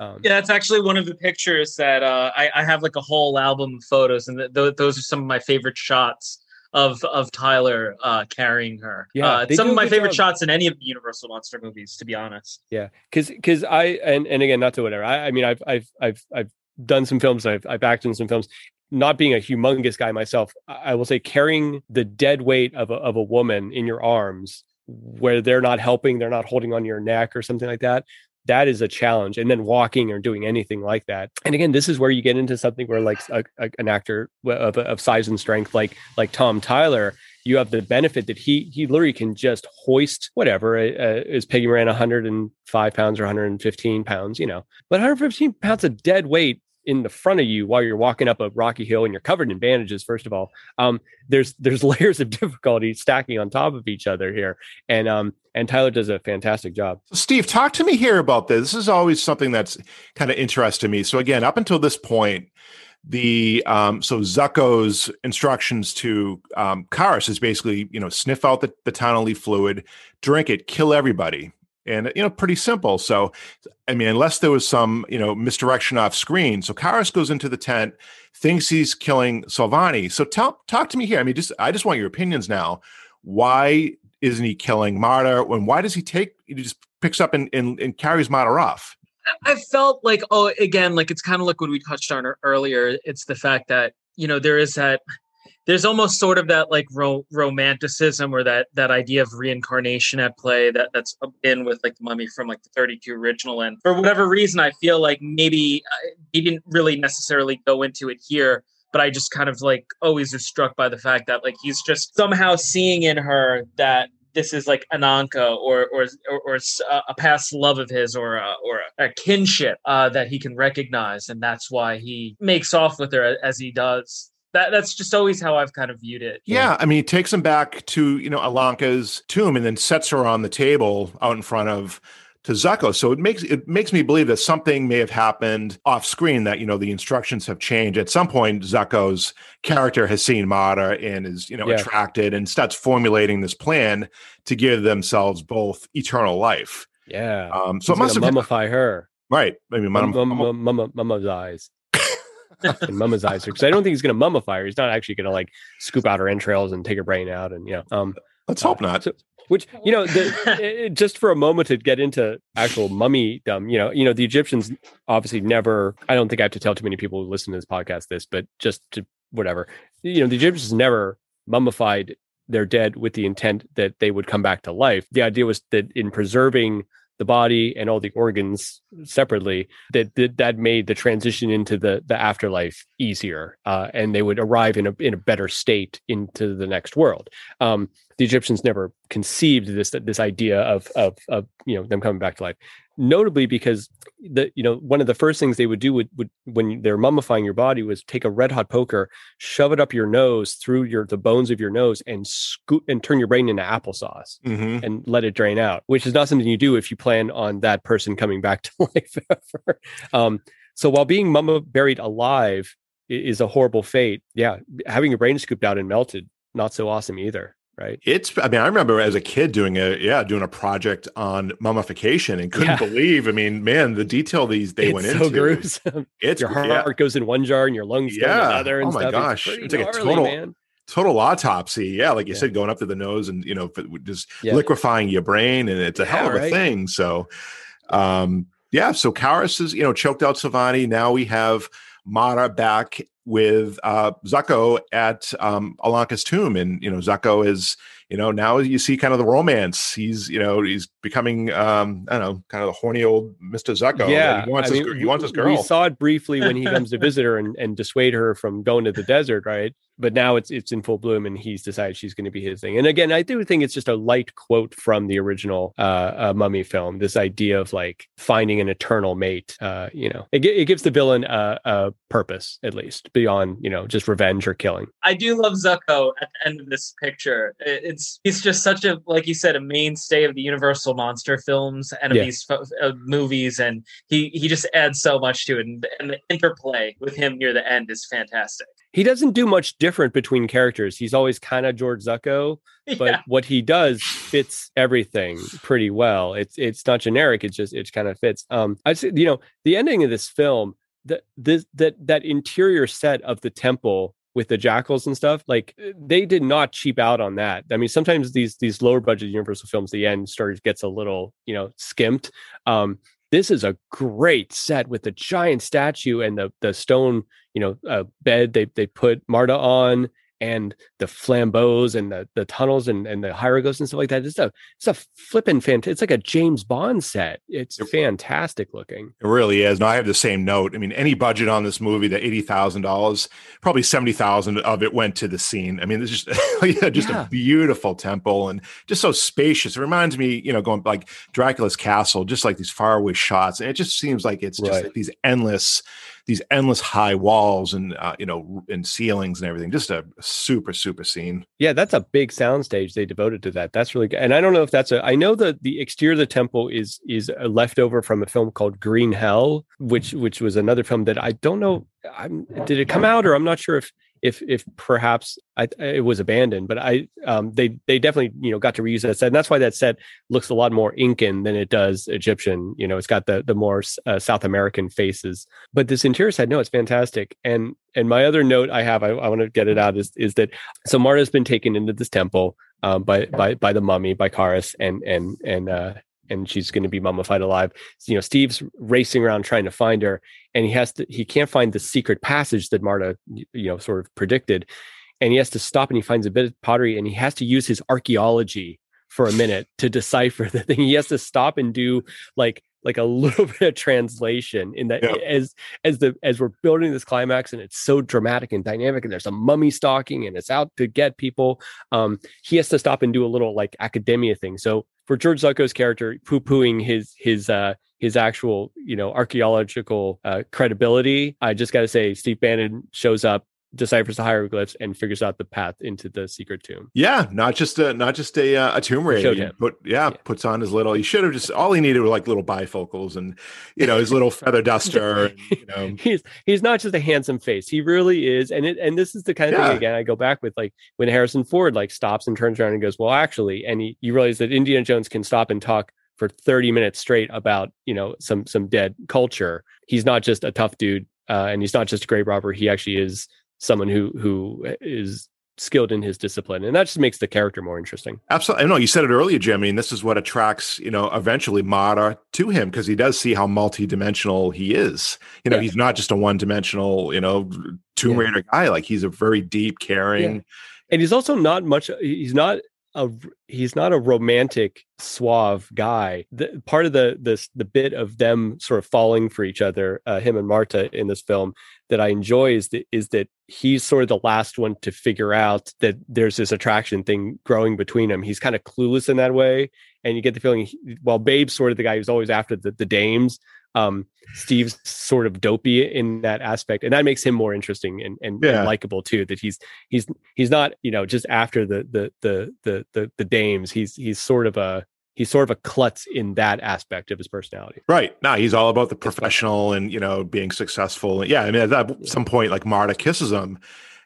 um, yeah, that's actually one of the pictures that uh, I, I have like a whole album of photos, and th- those are some of my favorite shots of of Tyler uh, carrying her. Yeah, uh, some of my favorite job. shots in any of the Universal monster movies, to be honest. Yeah, because because I and and again, not to whatever. I, I mean, I've I've I've I've done some films. I've I've acted in some films. Not being a humongous guy myself, I will say carrying the dead weight of a, of a woman in your arms, where they're not helping, they're not holding on your neck or something like that. that is a challenge and then walking or doing anything like that and again this is where you get into something where like a, a, an actor of, of size and strength like like tom tyler you have the benefit that he he literally can just hoist whatever uh, uh is Peggy Moran 105 pounds or 115 pounds, you know, but 115 pounds of dead weight in the front of you while you're walking up a rocky hill and you're covered in bandages first of all um, there's there's layers of difficulty stacking on top of each other here. And um and tyler does a fantastic job. Steve talk to me here about this. This is always something that's kind of interesting to me. So again up until this point the um, so Zucco's instructions to um, Kharis is basically you know sniff out the, the leaf fluid, drink it, kill everybody, and you know pretty simple. So I mean, unless there was some you know misdirection off screen, so Kharis goes into the tent, thinks he's killing Solvani So tell talk to me here. I mean, just I just want your opinions now. Why isn't he killing Marta? And why does he take? He just picks up and, and, and carries Marta off. I felt like, oh, again, like it's kind of like what we touched on earlier. It's the fact that you know there is that there's almost sort of that like ro- romanticism or that that idea of reincarnation at play that that's in with like the mummy from like the 32 original and for whatever reason i feel like maybe uh, he didn't really necessarily go into it here but i just kind of like always is struck by the fact that like he's just somehow seeing in her that this is like Ananka or or or, or a past love of his or a, or a, kinship uh, that he can recognize, and that's why he makes off with her as he does. That, that's just always how I've kind of viewed it. Yeah, I mean, he takes him back to you know Ananka's tomb and then sets her on the table out in front of to Zucco. So it makes it makes me believe that something may have happened off screen that you know the instructions have changed. At some point, Zucco's character has seen Marta and is you know yeah. attracted and starts formulating this plan to give themselves both eternal life. Yeah. Um, so He's it must have mummify her. Right. I mean, mama, mama, mama, mama's eyes. In mama's eyes because I don't think he's going to mummify her. He's not actually going to like scoop out her entrails and take her brain out and you know. Um, Let's hope not. So, which you know, the, it, just for a moment to get into actual mummy dumb, you know, you know, the Egyptians obviously never. I don't think I have to tell too many people who listen to this podcast this, but just to whatever, you know, the Egyptians never mummified their dead with the intent that they would come back to life. The idea was that in preserving the body and all the organs separately that that, that made the transition into the the afterlife easier uh, and they would arrive in a in a better state into the next world. Um, the egyptians never conceived this this idea of of of you know them coming back to life. Notably because the you know one of the first things they would do would, would when they're mummifying your body was take a red hot poker shove it up your nose through your the bones of your nose and scoot and turn your brain into applesauce mm-hmm. and let it drain out which is not something you do if you plan on that person coming back to life ever. Um, so while being mumma buried alive is a horrible fate yeah having your brain scooped out and melted not so awesome either right? It's. I mean, I remember as a kid doing a yeah doing a project on mummification and couldn't yeah. believe. I mean, man, the detail these they it's went so into. gruesome. It's your heart yeah. goes in one jar and your lungs yeah. go in another. And oh my stuff. gosh, it's, it's like gnarly, a total man. total autopsy. Yeah, like you yeah. said, going up to the nose and you know just liquefying your brain, and it's a hell of a right? thing. So, um, yeah. So Kharis is you know choked out Solvani. Now we have Marta back with uh, Zucco at um, Ananka's tomb, and you know Zucco is you know, now you see kind of the romance. He's, you know, he's becoming, um, I don't know, kind of the horny old Mr. Zucco. Yeah. He wants, I his, mean, he wants his girl. We saw it briefly when he comes to visit her and, and dissuade her from going to the desert, right? But now it's it's in full bloom and he's decided she's going to be his thing. And again i do think it's just a light quote from the original uh, uh, mummy film this idea of like finding an eternal mate uh, you know it, it gives the villain a, a, purpose at least beyond you know just revenge or killing. I do love zucco at the end of this picture. It's he's just such a like you said a mainstay of the universal monster films and of yeah. these uh, movies and he he just adds so much to it and, and the interplay with him near the end is fantastic he doesn't do much different between characters. He's always kind of George Zucco, but yeah. what he does fits everything pretty well. It's it's not generic. It just it kind of fits. Um, I say you know the ending of this film, that this that that interior set of the temple with the jackals and stuff like they did not cheap out on that i mean sometimes these these lower budget universal films the end story gets a little you know skimped um this is a great set with the giant statue and the the stone you know uh, bed they they put Marta on and the flambeaux and the, the tunnels and, and the hieroglyphs and stuff like that. It's a it's a flipping fantastic. It's like a James Bond set. It's fantastic looking. It really is. No, I have the same note. I mean, any budget on this movie, the eighty thousand dollars, probably seventy thousand of it went to the scene. I mean, it's just just yeah. a beautiful temple and just so spacious. It reminds me, you know, going like Dracula's castle, just like these faraway shots. And it just seems like it's right. just like these endless these endless high walls and uh, you know and ceilings and everything. Just a super super scene. Yeah, that's a big soundstage they devoted to that. That's really good. And I don't know if that's a. I know that the exterior of the temple is is a leftover from a film called Green Hell, which which was another film that I don't know. I'm, did it come out or I'm not sure if if if perhaps I, it was abandoned, but I um, they they definitely you know got to reuse that set, and that's why that set looks a lot more Incan than it does Egyptian. You know, it's got the the more uh, South American faces, but this interior set, no, it's fantastic. And and my other note I have, I, I want to get it out is is that so Marta's been taken into this temple um, by by by the mummy by Kharis and and and uh, and she's going to be mummified alive. You know, Steve's racing around trying to find her, and he has to. He can't find the secret passage that Marta, you know, sort of predicted, and he has to stop and he finds a bit of pottery, and he has to use his archaeology for a minute to decipher the thing. He has to stop and do like like a little bit of translation in that yep. as as the as we're building this climax and it's so dramatic and dynamic and there's a mummy stalking and it's out to get people um he has to stop and do a little like academia thing so for george zucco's character poo-pooing his his uh his actual you know archaeological uh, credibility i just got to say steve banning shows up deciphers the hieroglyphs and figures out the path into the secret tomb. Yeah, not just a not just a uh, a tomb raider. Put yeah, yeah, puts on his little. He should have just all he needed were like little bifocals and you know his little feather duster. And, you know, he's he's not just a handsome face. He really is. And it and this is the kind of yeah. thing again I go back with like when Harrison Ford like stops and turns around and goes, well, actually, and he you realize that Indiana Jones can stop and talk for 30 minutes straight about you know some some dead culture. He's not just a tough dude. Uh, and he's not just a grave robber. He actually is someone who who eh, is skilled in his discipline and that just makes the character more interesting absolutely i know you said it earlier jim I mean, this is what attracts you know eventually Marta to him because he does see how multi-dimensional he is you know yeah. he's not just a one-dimensional you know tomb yeah. raider guy like he's a very deep caring yeah. and he's also not much he's not a he's not a romantic suave guy. The, part of the this the bit of them sort of falling for each other uh, him and marta in this film that i enjoy is that is that he's sort of the last one to figure out that there's this attraction thing growing between them. He's kind of clueless in that way and you get the feeling he, well babe's sort of the guy who's always after the, the dames um, Steve's sort of dopey in that aspect, and that makes him more interesting and, and, yeah. and likable too. That he's he's he's not you know just after the the the the the, the dames. He's he's sort of a he's sort of a klutz in that aspect of his personality. Right. Now he's all about the professional and you know being successful. Yeah, I mean at some point like Marta kisses him,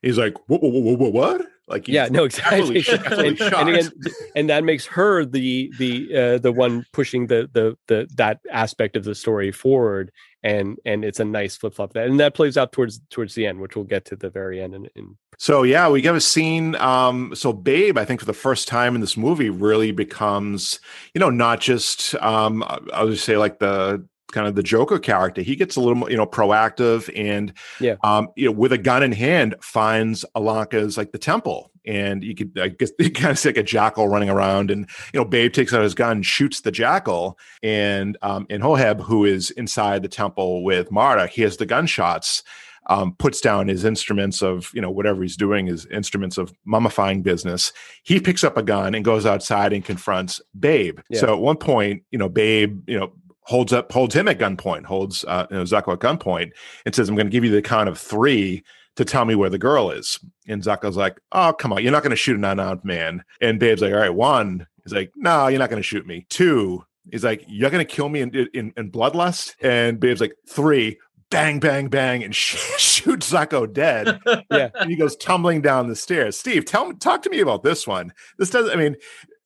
he's like, what, what, what, what? Like, yeah, no, exactly. and, and, again, and that makes her the the uh, the one pushing the the the that aspect of the story forward, and and it's a nice flip flop that, and that plays out towards towards the end, which we'll get to the very end. And, and so, yeah, we get a scene. Um, so, Babe, I think for the first time in this movie, really becomes, you know, not just um, I would say like the kind of the Joker character. He gets a little more, you know, proactive and, yeah, um, you know, with a gun in hand, finds Ananka's like the temple, and you could, I guess, you kind of see like a jackal running around, and you know, Babe takes out his gun, shoots the jackal, and um, Andoheb, who is inside the temple with Marta, he has the gunshots. Um, puts down his instruments of you know whatever he's doing his instruments of mummifying business he picks up a gun and goes outside and confronts babe yeah. so at one point you know babe you know holds up holds him at gunpoint, holds uh, you know, Zucco at gunpoint, and says, "I'm going to give you the count of three to tell me where the girl is." And Zucco's like, "Oh, come on, you're not going to shoot an unarmed man." And Babe's like, "All right, one." He's like, "No, you're not going to shoot me." Two. He's like, "You're going to kill me in, in in bloodlust." And Babe's like, three. Bang, bang, bang, and shoots Zucco dead. yeah, and he goes tumbling down the stairs. Steve, tell me, talk to me about this one. This does. I mean,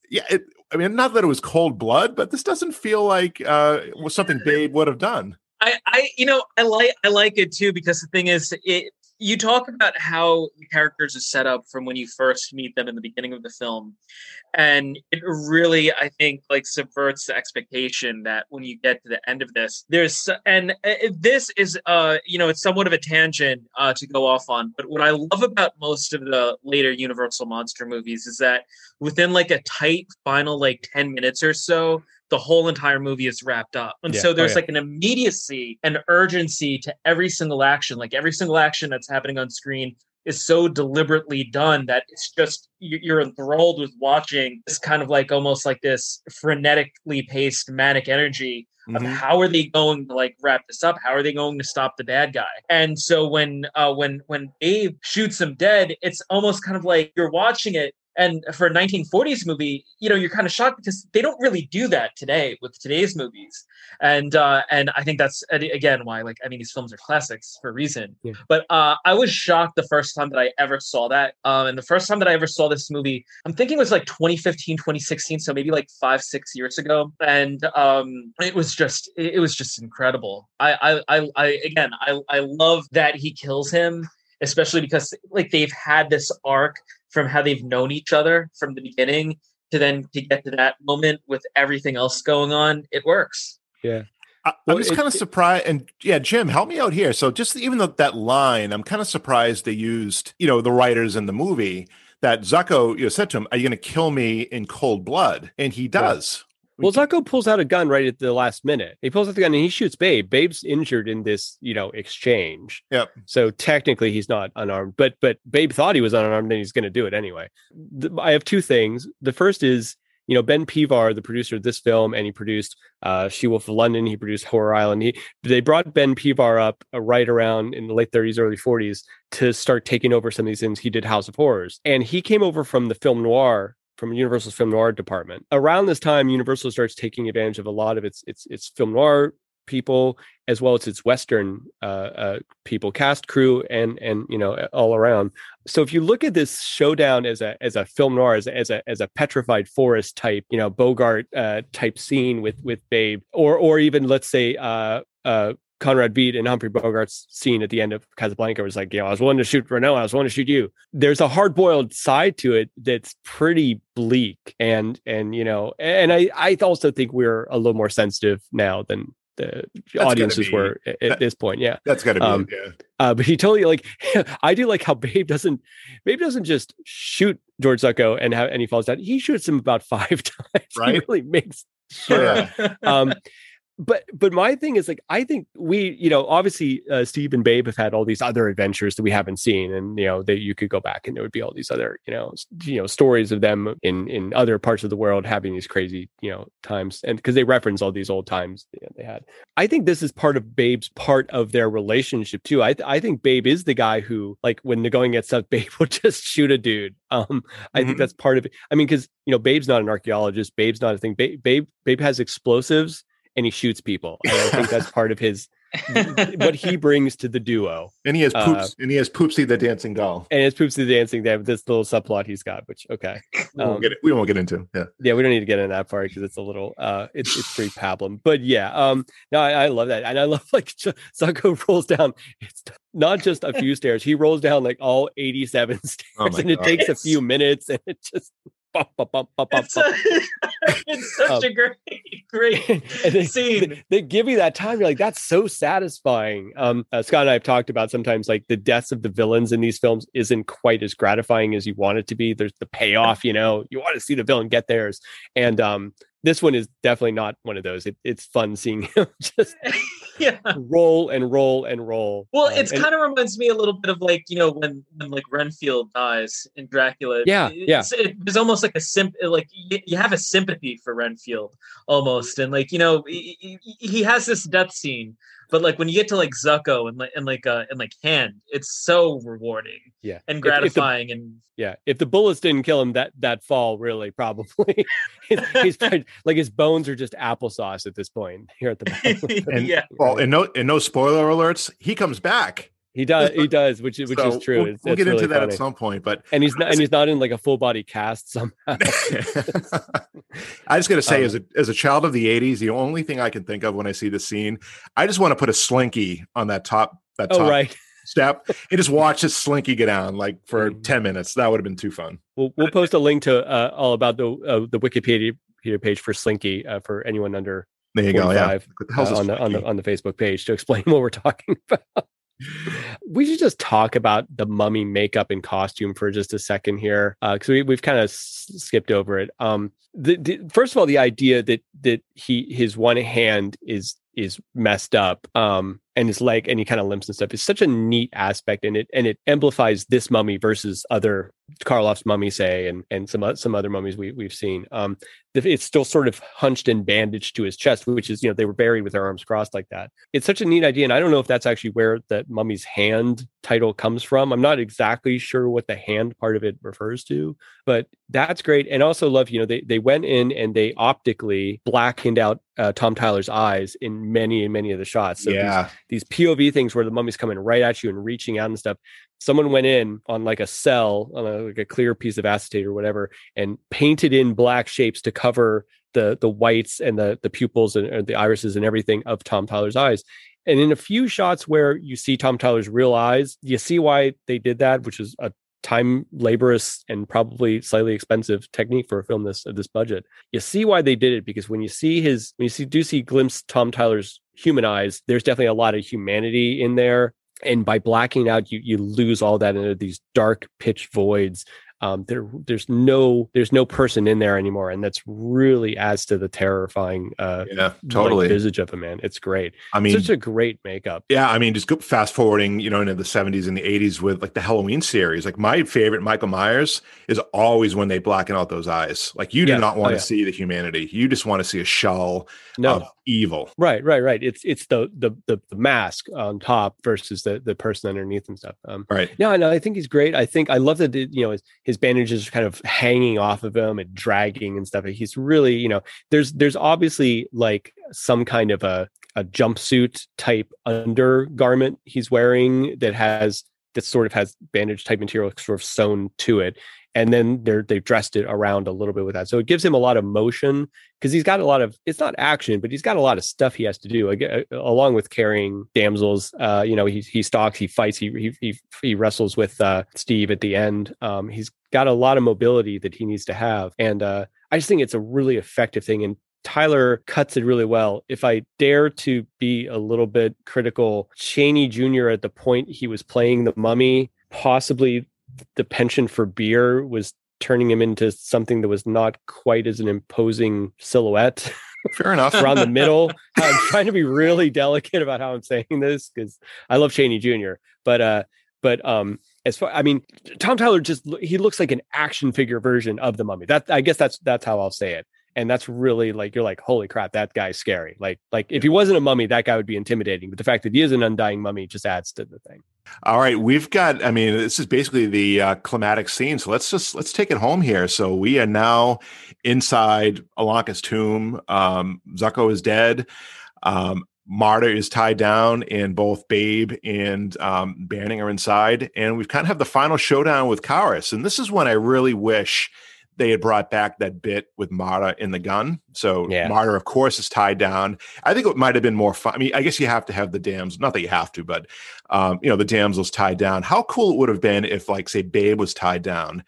yeah, it, I mean, not that it was cold blood, but this doesn't feel like uh, something Babe would have done. I, I, you know, I like I like it too because the thing is, it you talk about how the characters are set up from when you first meet them in the beginning of the film and it really i think like subverts the expectation that when you get to the end of this there's and uh, this is uh you know it's somewhat of a tangent uh to go off on but what i love about most of the later universal monster movies is that within like a tight final like 10 minutes or so the whole entire movie is wrapped up. And yeah. so there's oh, yeah. like an immediacy and urgency to every single action. Like every single action that's happening on screen is so deliberately done that it's just you're enthralled with watching this kind of like almost like this frenetically paced manic energy of mm-hmm. how are they going to like wrap this up how are they going to stop the bad guy and so when uh when when abe shoots him dead it's almost kind of like you're watching it and for a 1940s movie you know you're kind of shocked because they don't really do that today with today's movies. And uh and i think that's again why like i mean these films are classics for a reason. Yeah. but uh i was shocked the first time that i ever saw that. Um and the first time that i ever saw this movie i'm thinking it was like 2015 2016 so maybe like five six years ago. And um it was just it was just incredible. I i i, I again i i love that he kills him especially because like they've had this arc from how they've known each other from the beginning to then to get to that moment with everything else going on, it works. Yeah. I, am just kind of surprised, and yeah, Jim, help me out here. So, just even though that line, I'm kind of surprised they used, you know, the writers in the movie that Zucco, you know, said to him, "Are you going to kill me in cold blood?" And he does. Well, Zucco pulls out a gun right at the last minute. He pulls out the gun and he shoots Babe. Babe's injured in this, you know, exchange. Yep. So technically he's not unarmed, but but Babe thought he was unarmed and he's going to do it anyway. The, I have two things. The first is, you know, Ben Pivar, the producer of this film, and he produced uh, She Wolf of London. He produced Horror Island. He they brought Ben Pivar up uh, right around in the late 30s, early 40s to start taking over some of these things. He did House of Horrors, and he came over from the film noir from Universal's film noir department. Around this time, Universal starts taking advantage of a lot of its its its film noir people as well as its western uh, uh, people cast crew and and you know all around so if you look at this showdown as a as a film noir as a as a, as a petrified forest type you know bogart uh, type scene with with babe or or even let's say uh uh Conrad Veidt and Humphrey Bogart's scene at the end of Casablanca was like, you know, I was willing to shoot Renault, I was willing to shoot you. There's a hard boiled side to it that's pretty bleak, and and you know, and I I also think we're a little more sensitive now than the that's audiences be, were at, that, this point. Yeah, that's got to be. Um, yeah. Uh, but he totally like I do like how Babe doesn't Babe doesn't just shoot George Zucco and how and he falls down. He shoots him about five times. Right. He really makes sure. um, but but my thing is like I think we you know obviously uh, Steve and Babe have had all these other adventures that we haven't seen and you know that you could go back and there would be all these other you know you know stories of them in in other parts of the world having these crazy you know times and because they reference all these old times they had. I think this is part of Babe's part of their relationship too. I I think Babe is the guy who like when the going gets tough Babe will just shoot a dude. Um I mm-hmm. think that's part of it. I mean because you know Babe's not an archaeologist Babe's not a thing Babe Babe, Babe has explosives and he shoots people. And I think that's part of his what he brings to the duo. And he has uh, poops, uh, and he has Poopsie the dancing doll, and it's Poopsie the dancing doll. This little subplot he's got, which okay, we, won't, um, get it, we won't get into. Yeah, yeah, we don't need to get into that part because it's a little, uh, it's it's pretty pablum. But yeah, um, no, I, I love that, and I love like Zucco rolls down. It's not just a few stairs; he rolls down like all eighty-seven stairs, oh and it takes a few minutes, and it just Bump, bump, bump, it's, a, it's such um, a great, great they, scene. They, they, give you that time. You're like, that's so satisfying. Um, uh, Scott and I have talked about sometimes like the deaths of the villains in these films isn't quite as gratifying as you want it to be. There's the payoff, you know, you want to see the villain get theirs. And um, this one is definitely not one of those. It, it's fun seeing him just yeah. roll and roll and roll. Well, um, it's kind of reminds me a little bit of like you know when when like Renfield dies in Dracula. Yeah, yeah. It, it's almost like a simp. Like you, you, have a sympathy for Renfield almost, and like you know he, he has this death scene but like when you get to like Zucco and like and like uh and like Hand, it's so rewarding. Yeah. And gratifying if, if the, and yeah. If the bullets didn't kill him that that fall, really probably he's, like his bones are just applesauce at this point here at the and, yeah. Well, and no and no spoiler alerts, he comes back. He does. He does, which which so is true. We'll, we'll get really into that funny. at some point, but and he's not and he's not in like a full body cast somehow. I just got to say, um, as a as a child of the '80s, the only thing I can think of when I see the scene, I just want to put a slinky on that top that oh, top right. step and just watch this slinky get down like for Mhm. 10 minutes. That would have been too fun. We'll we'll post a link to uh, all about the uh, the Wikipedia page for Slinky uh, for anyone under There you go. Yeah. What the hell's uh, on the on the on the Facebook page to explain what we're talking about. We should just talk about the mummy makeup and costume for just a second here, because we we've kind of s- skipped over it. Um, the, the first of all, the idea that that he his one hand is is messed up, um, and his leg and he kind of limps and stuff is such a neat aspect, and it and it amplifies this mummy versus other Karloff's mummy, say, and and some some other mummies we we've seen. Um, it's still sort of hunched and bandaged to his chest, which is you know they were buried with their arms crossed like that. It's such a neat idea, and I don't know if that's actually where that mummy's hand title comes from. I'm not exactly sure what the hand part of it refers to, but that's great. And also love you know they they went in and they optically blackened out uh, Tom Tyler's eyes in many and many of the shots. So yeah. These POV things where the mummy's coming right at you and reaching out and stuff. Someone went in on like a cell, on a, like a clear piece of acetate or whatever, and painted in black shapes to cover the the whites and the the pupils and, and the irises and everything of Tom Tyler's eyes. And in a few shots where you see Tom Tyler's real eyes, you see why they did that, which is a time laborious and probably slightly expensive technique for a film this of this budget. You see why they did it because when you see his when you see do see glimpse Tom Tyler's human eyes, there's definitely a lot of humanity in there. And by blacking out, you you lose all that into these dark pitch voids. Um, there there's no there's no person in there anymore, and that's really adds to the terrifying uh Yeah. like, Totally. visage of a man. It's great. I mean, Such a great makeup. Yeah, I mean, just go fast forwarding, you know, into the 70s and the 80s with like the Halloween series. Like my favorite Michael Myers is always when they blacken out those eyes. Like you do Yes. not want Oh, to yeah. see the humanity. You just want to see a shell No, of evil. Right, right, right. It's it's the the the, the mask on top versus the the person underneath and stuff. Um, Right. no, no, I think he's great. I think I love that it- you know his, his bandages are kind of hanging off of him and dragging and stuff. He's really you know there's there's obviously like some kind of a a jumpsuit type undergarment he's wearing that has that sort of has bandage type material sort of sewn to it and then they're they've dressed it around a little bit with that so it gives him a lot of motion because he's got a lot of it's not action but he's got a lot of stuff he has to do uh, along with carrying damsels uh you know he he stalks he fights he he he, he wrestles with uh steve at the end um he's got a lot of mobility that he needs to have and uh i just think it's a really effective thing and Tyler cuts it really well. If I dare to be a little bit critical, Chaney Jr. at the point he was playing the mummy, possibly the penchant for beer was turning him into something that was not quite as an imposing silhouette Fair enough. around the middle. I'm trying to be really delicate about how I'm saying this because I love Chaney Jr. But uh, but um, as far I mean, Tom Tyler just he looks like an action figure version of the Mummy. That I guess that's that's how I'll say it. And that's really like you're like, holy crap, that guy's scary. Like like if he wasn't a mummy, that guy would be intimidating. But the fact that he is an undying mummy just adds to the thing. All right, we've got. I mean, this is basically the uh, climatic scene. So let's just let's take it home here. So we are now inside Ananka's tomb. Um, Zucco is dead. Um, Marta is tied down, and both Babe and um, Banning are inside. And we've kind of have the final showdown with Kharis. And this is when I really wish they had brought back that bit with Mara in the gun. So Yeah. Marta, of course, is tied down. I think it might have been more fun. I mean, I guess you have to have the dams. Not that you have to, but um, you know, the damsel's tied down. How cool it would have been if, like, say, Babe was tied down.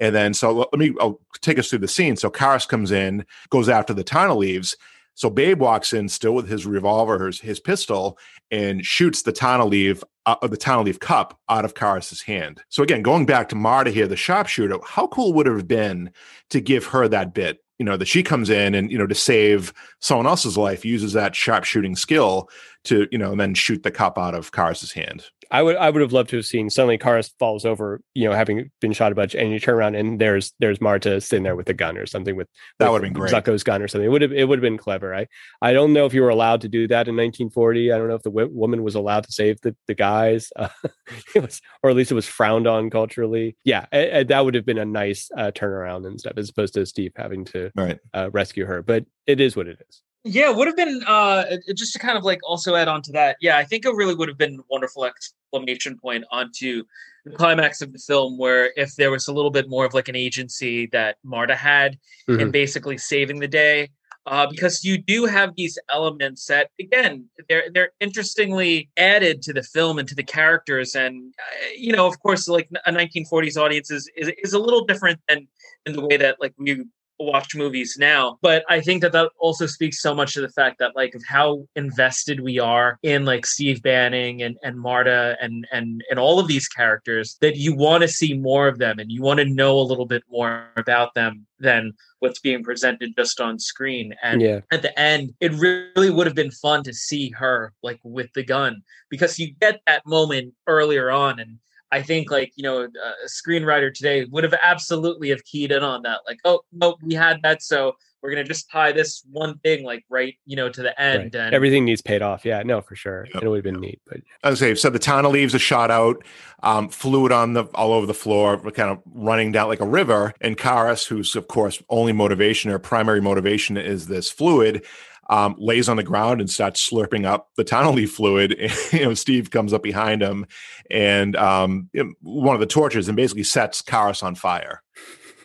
And then, so let me I'll take us through the scene. So Kharis comes in, goes after the Tana leaves. So Babe walks in still with his revolver, his, his pistol, and shoots the Tana leaf, uh, the Tana leaf cup out of Kharis's hand. So again, going back to Marta here, the sharpshooter, how cool would it have been to give her that bit? You know, that she comes in and, you know, to save someone else's life, uses that sharpshooting skill to, you know, and then shoot the cup out of Kharis's hand. I would I would have loved to have seen suddenly Kharis falls over, you know, having been shot a bunch, and you turn around and there's there's Marta sitting there with a gun or something with That would have been great. Zucco's gun or something. It would have it would have been clever. I I don't know if you were allowed to do that in 1940. I don't know if the w- woman was allowed to save the the guys. Uh, it was, or at least it was frowned on culturally. Yeah, a- a- that would have been a nice uh, turnaround and stuff, as opposed to Steve having to Right. uh, rescue her. But it is what it is. Yeah, would have been uh just to kind of like also add on to that. Yeah, I think it really would have been a wonderful exclamation point onto the climax of the film where if there was a little bit more of like an agency that Marta had in Mhm. basically saving the day. uh, because you do have these elements that again they're they're interestingly added to the film and to the characters and uh, you know of course like a 1940s audience is, is is a little different than in the way that like we watch movies now but i think that that also speaks so much to the fact that like of how invested we are in like steve banning and and marta and and and all of these characters that you want to see more of them and you want to know a little bit more about them than what's being presented just on screen and Yeah. at the end it really would have been fun to see her like with the gun because you get that moment earlier on and I think like you know a screenwriter today would have absolutely have keyed in on that like oh no we had that so we're gonna just tie this one thing like right you know to the end Right. and Everything needs paid off. Yeah, no, for sure. Yep. It would have been neat, but As I say, so the tana leaves a shot out, um, fluid on the all over the floor, kind of running down like a river. And Kharis, who's of course only motivation or primary motivation is this fluid, um, lays on the ground and starts slurping up the tana leaf fluid. you know, Steve comes up behind him, and um, one of the torches and basically sets Kharis on fire.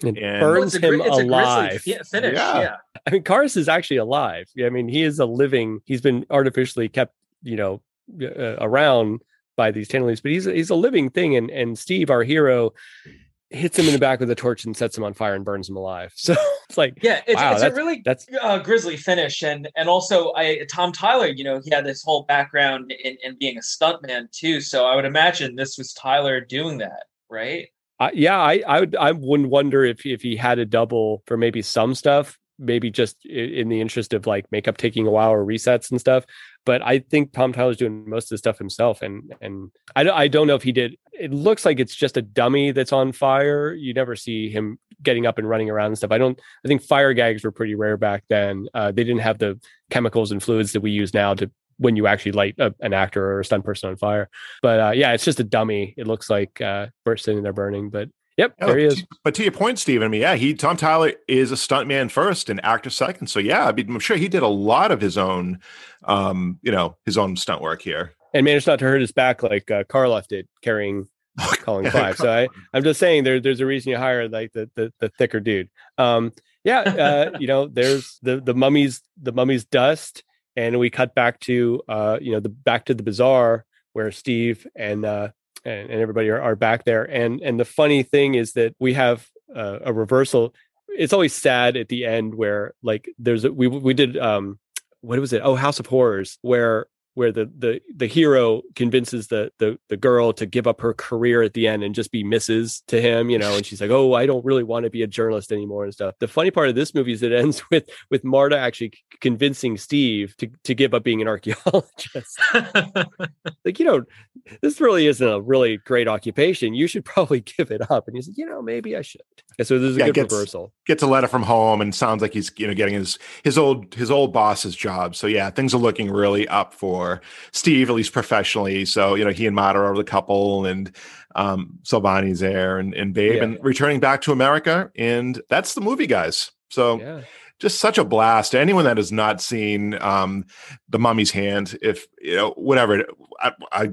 it And- burns him gri- it's alive. grisly fi- finish Yeah. yeah. I mean, Kharis is actually alive. I mean, he is a living. He's been artificially kept, you know, uh, around by these tana leaves, but he's he's a living thing. And and Steve, our hero, hits him in the back with a torch and sets him on fire and burns him alive. So it's like, Yeah, it's, Wow, it's a really that's uh, grisly finish, and and also I Tom Tyler, you know, he had this whole background in, in being a stuntman too. So I would imagine this was Tyler doing that, right? I, yeah, I I would I wouldn't wonder if if he had a double for maybe some stuff, maybe just in the interest of like makeup taking a while or resets and stuff. But I think Tom Tyler's doing most of the stuff himself, and and I I don't know if he did. It looks like it's just a dummy that's on fire. You never see him getting up and running around and stuff. I don't. I think fire gags were pretty rare back then. Uh, they didn't have the chemicals and fluids that we use now to when you actually light a, an actor or a stunt person on fire. But uh, yeah, it's just a dummy. It looks like uh, sitting there burning. But yep, Oh, there he is. But to your point, Steve, I mean, yeah, he Tom Tyler is a stuntman first and actor second. So yeah, I mean, I'm sure he did a lot of his own, um, you know, his own stunt work here. and managed not to hurt his back like uh, Karloff did carrying calling five. So I, I'm just saying there there's a reason you hire like the the, the thicker dude. Um, yeah, uh, you know, there's the the mummy's the mummy's dust, and we cut back to uh, you know, the back to the bazaar where Steve and uh and, and everybody are, are back there. And and the funny thing is that we have uh, a reversal. It's always sad at the end where like there's a, we we did um what was it? Oh, House of Horrors, where where the the the hero convinces the the the girl to give up her career at the end and just be Mrs. to him, you know, and she's like, "Oh, I don't really want to be a journalist anymore" and stuff. The funny part of this movie is it ends with with Marta actually convincing Steve to to give up being an archaeologist. like, you know, this really isn't a really great occupation. You should probably give it up. And he's like, you know, maybe I should. And so there's a Yeah, good gets- reversal. Gets a letter from home and sounds like he's you know getting his his old his old boss's job. So yeah, things are looking really up for Steve, at least professionally. So you know he and Marta are the couple, and um, Solvani's there, and and Babe, Yeah. and returning back to America, and that's the movie, guys. So Yeah. just such a blast. Anyone that has not seen um, the Mummy's Hand, if you know whatever, I I,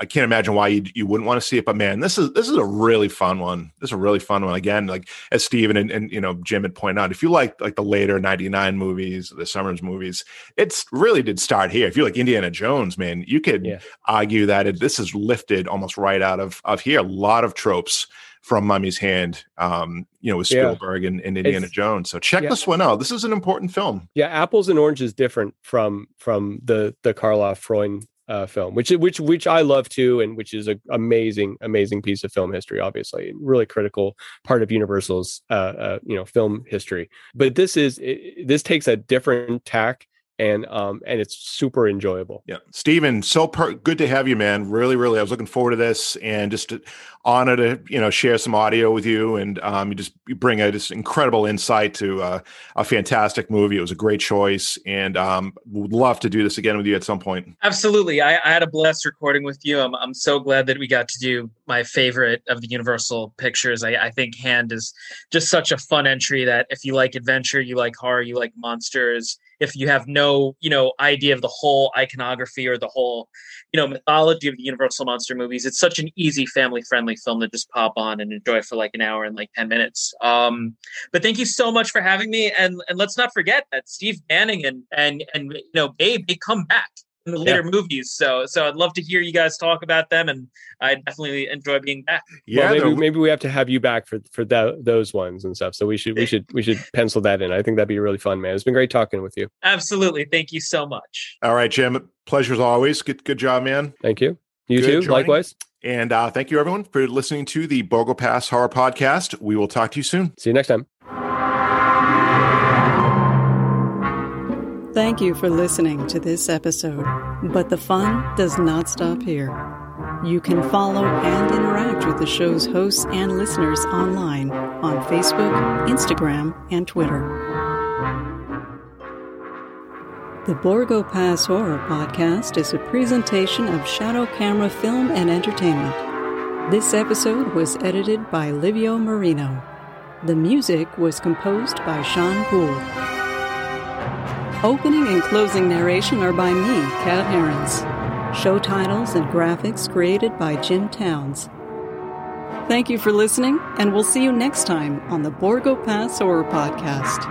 I can't imagine why you you wouldn't want to see it. But man, this is this is a really fun one. This is a really fun one. Again, like as Steven and, and you know Jim had pointed out, if you like like the later '99 movies, the Sommers movies, it's really did start here. If you like Indiana Jones, man, you could Yeah. argue that it, this is lifted almost right out of of here. A lot of tropes from Mummy's Hand, um, you know, with Yeah. Spielberg and, and Indiana It's- Jones. So check yeah. this one out. This is an important film. Yeah, apples and oranges is different from from the the Karloff Freund uh, film, which which which I love too, and which is a amazing amazing piece of film history, obviously, really critical part of Universal's uh, uh, you know film history. But this is it, this takes a different tack, and um and it's super enjoyable. Yeah, Steven, so per- good to have you, man. Really, really, I was looking forward to this, and just to, honor to you know share some audio with you, and um, you just you bring a just incredible insight to uh, a fantastic movie. It was a great choice, and um, would love to do this again with you at some point. Absolutely. I, I had a blessed recording with you. I'm, I'm so glad that we got to do my favorite of the Universal pictures. I, I think Hand is just such a fun entry that if you like adventure, you like horror, you like monsters, if you have no you know idea of the whole iconography or the whole you know mythology of the universal monster movies it's such an easy family friendly film to just pop on and enjoy for like an hour and like 10 minutes. Um but thank you so much for having me and and let's not forget that steve banning and and and you know babe they come back in the later yeah. movies. So so I'd love to hear you guys talk about them, and I definitely enjoy being back. Yeah, well, maybe, maybe we have to have you back for for the, those ones and stuff. So we should we should we should pencil that in. I think that'd be really fun, man. It's been great talking with you. Absolutely, thank you so much. All right, Jim. Pleasure as always. Good good job, man. Thank you. You good too. Joining. Likewise. And uh, thank you, everyone, for listening to the Borgo Pass Horror Podcast. We will talk to you soon. See you next time. Thank you for listening to this episode. But the fun does not stop here. You can follow and interact with the show's hosts and listeners online on Facebook, Instagram, and Twitter. The Borgo Pass Horror Podcast is a presentation of Shadow Camera Film and Entertainment. This episode was edited by Livio Marino. The music was composed by Sean Poole. Opening and closing narration are by me, Kat Herons. Show titles and graphics created by Jim Towns. Thank you for listening, and we'll see you next time on the Borgo Pass Horror Podcast.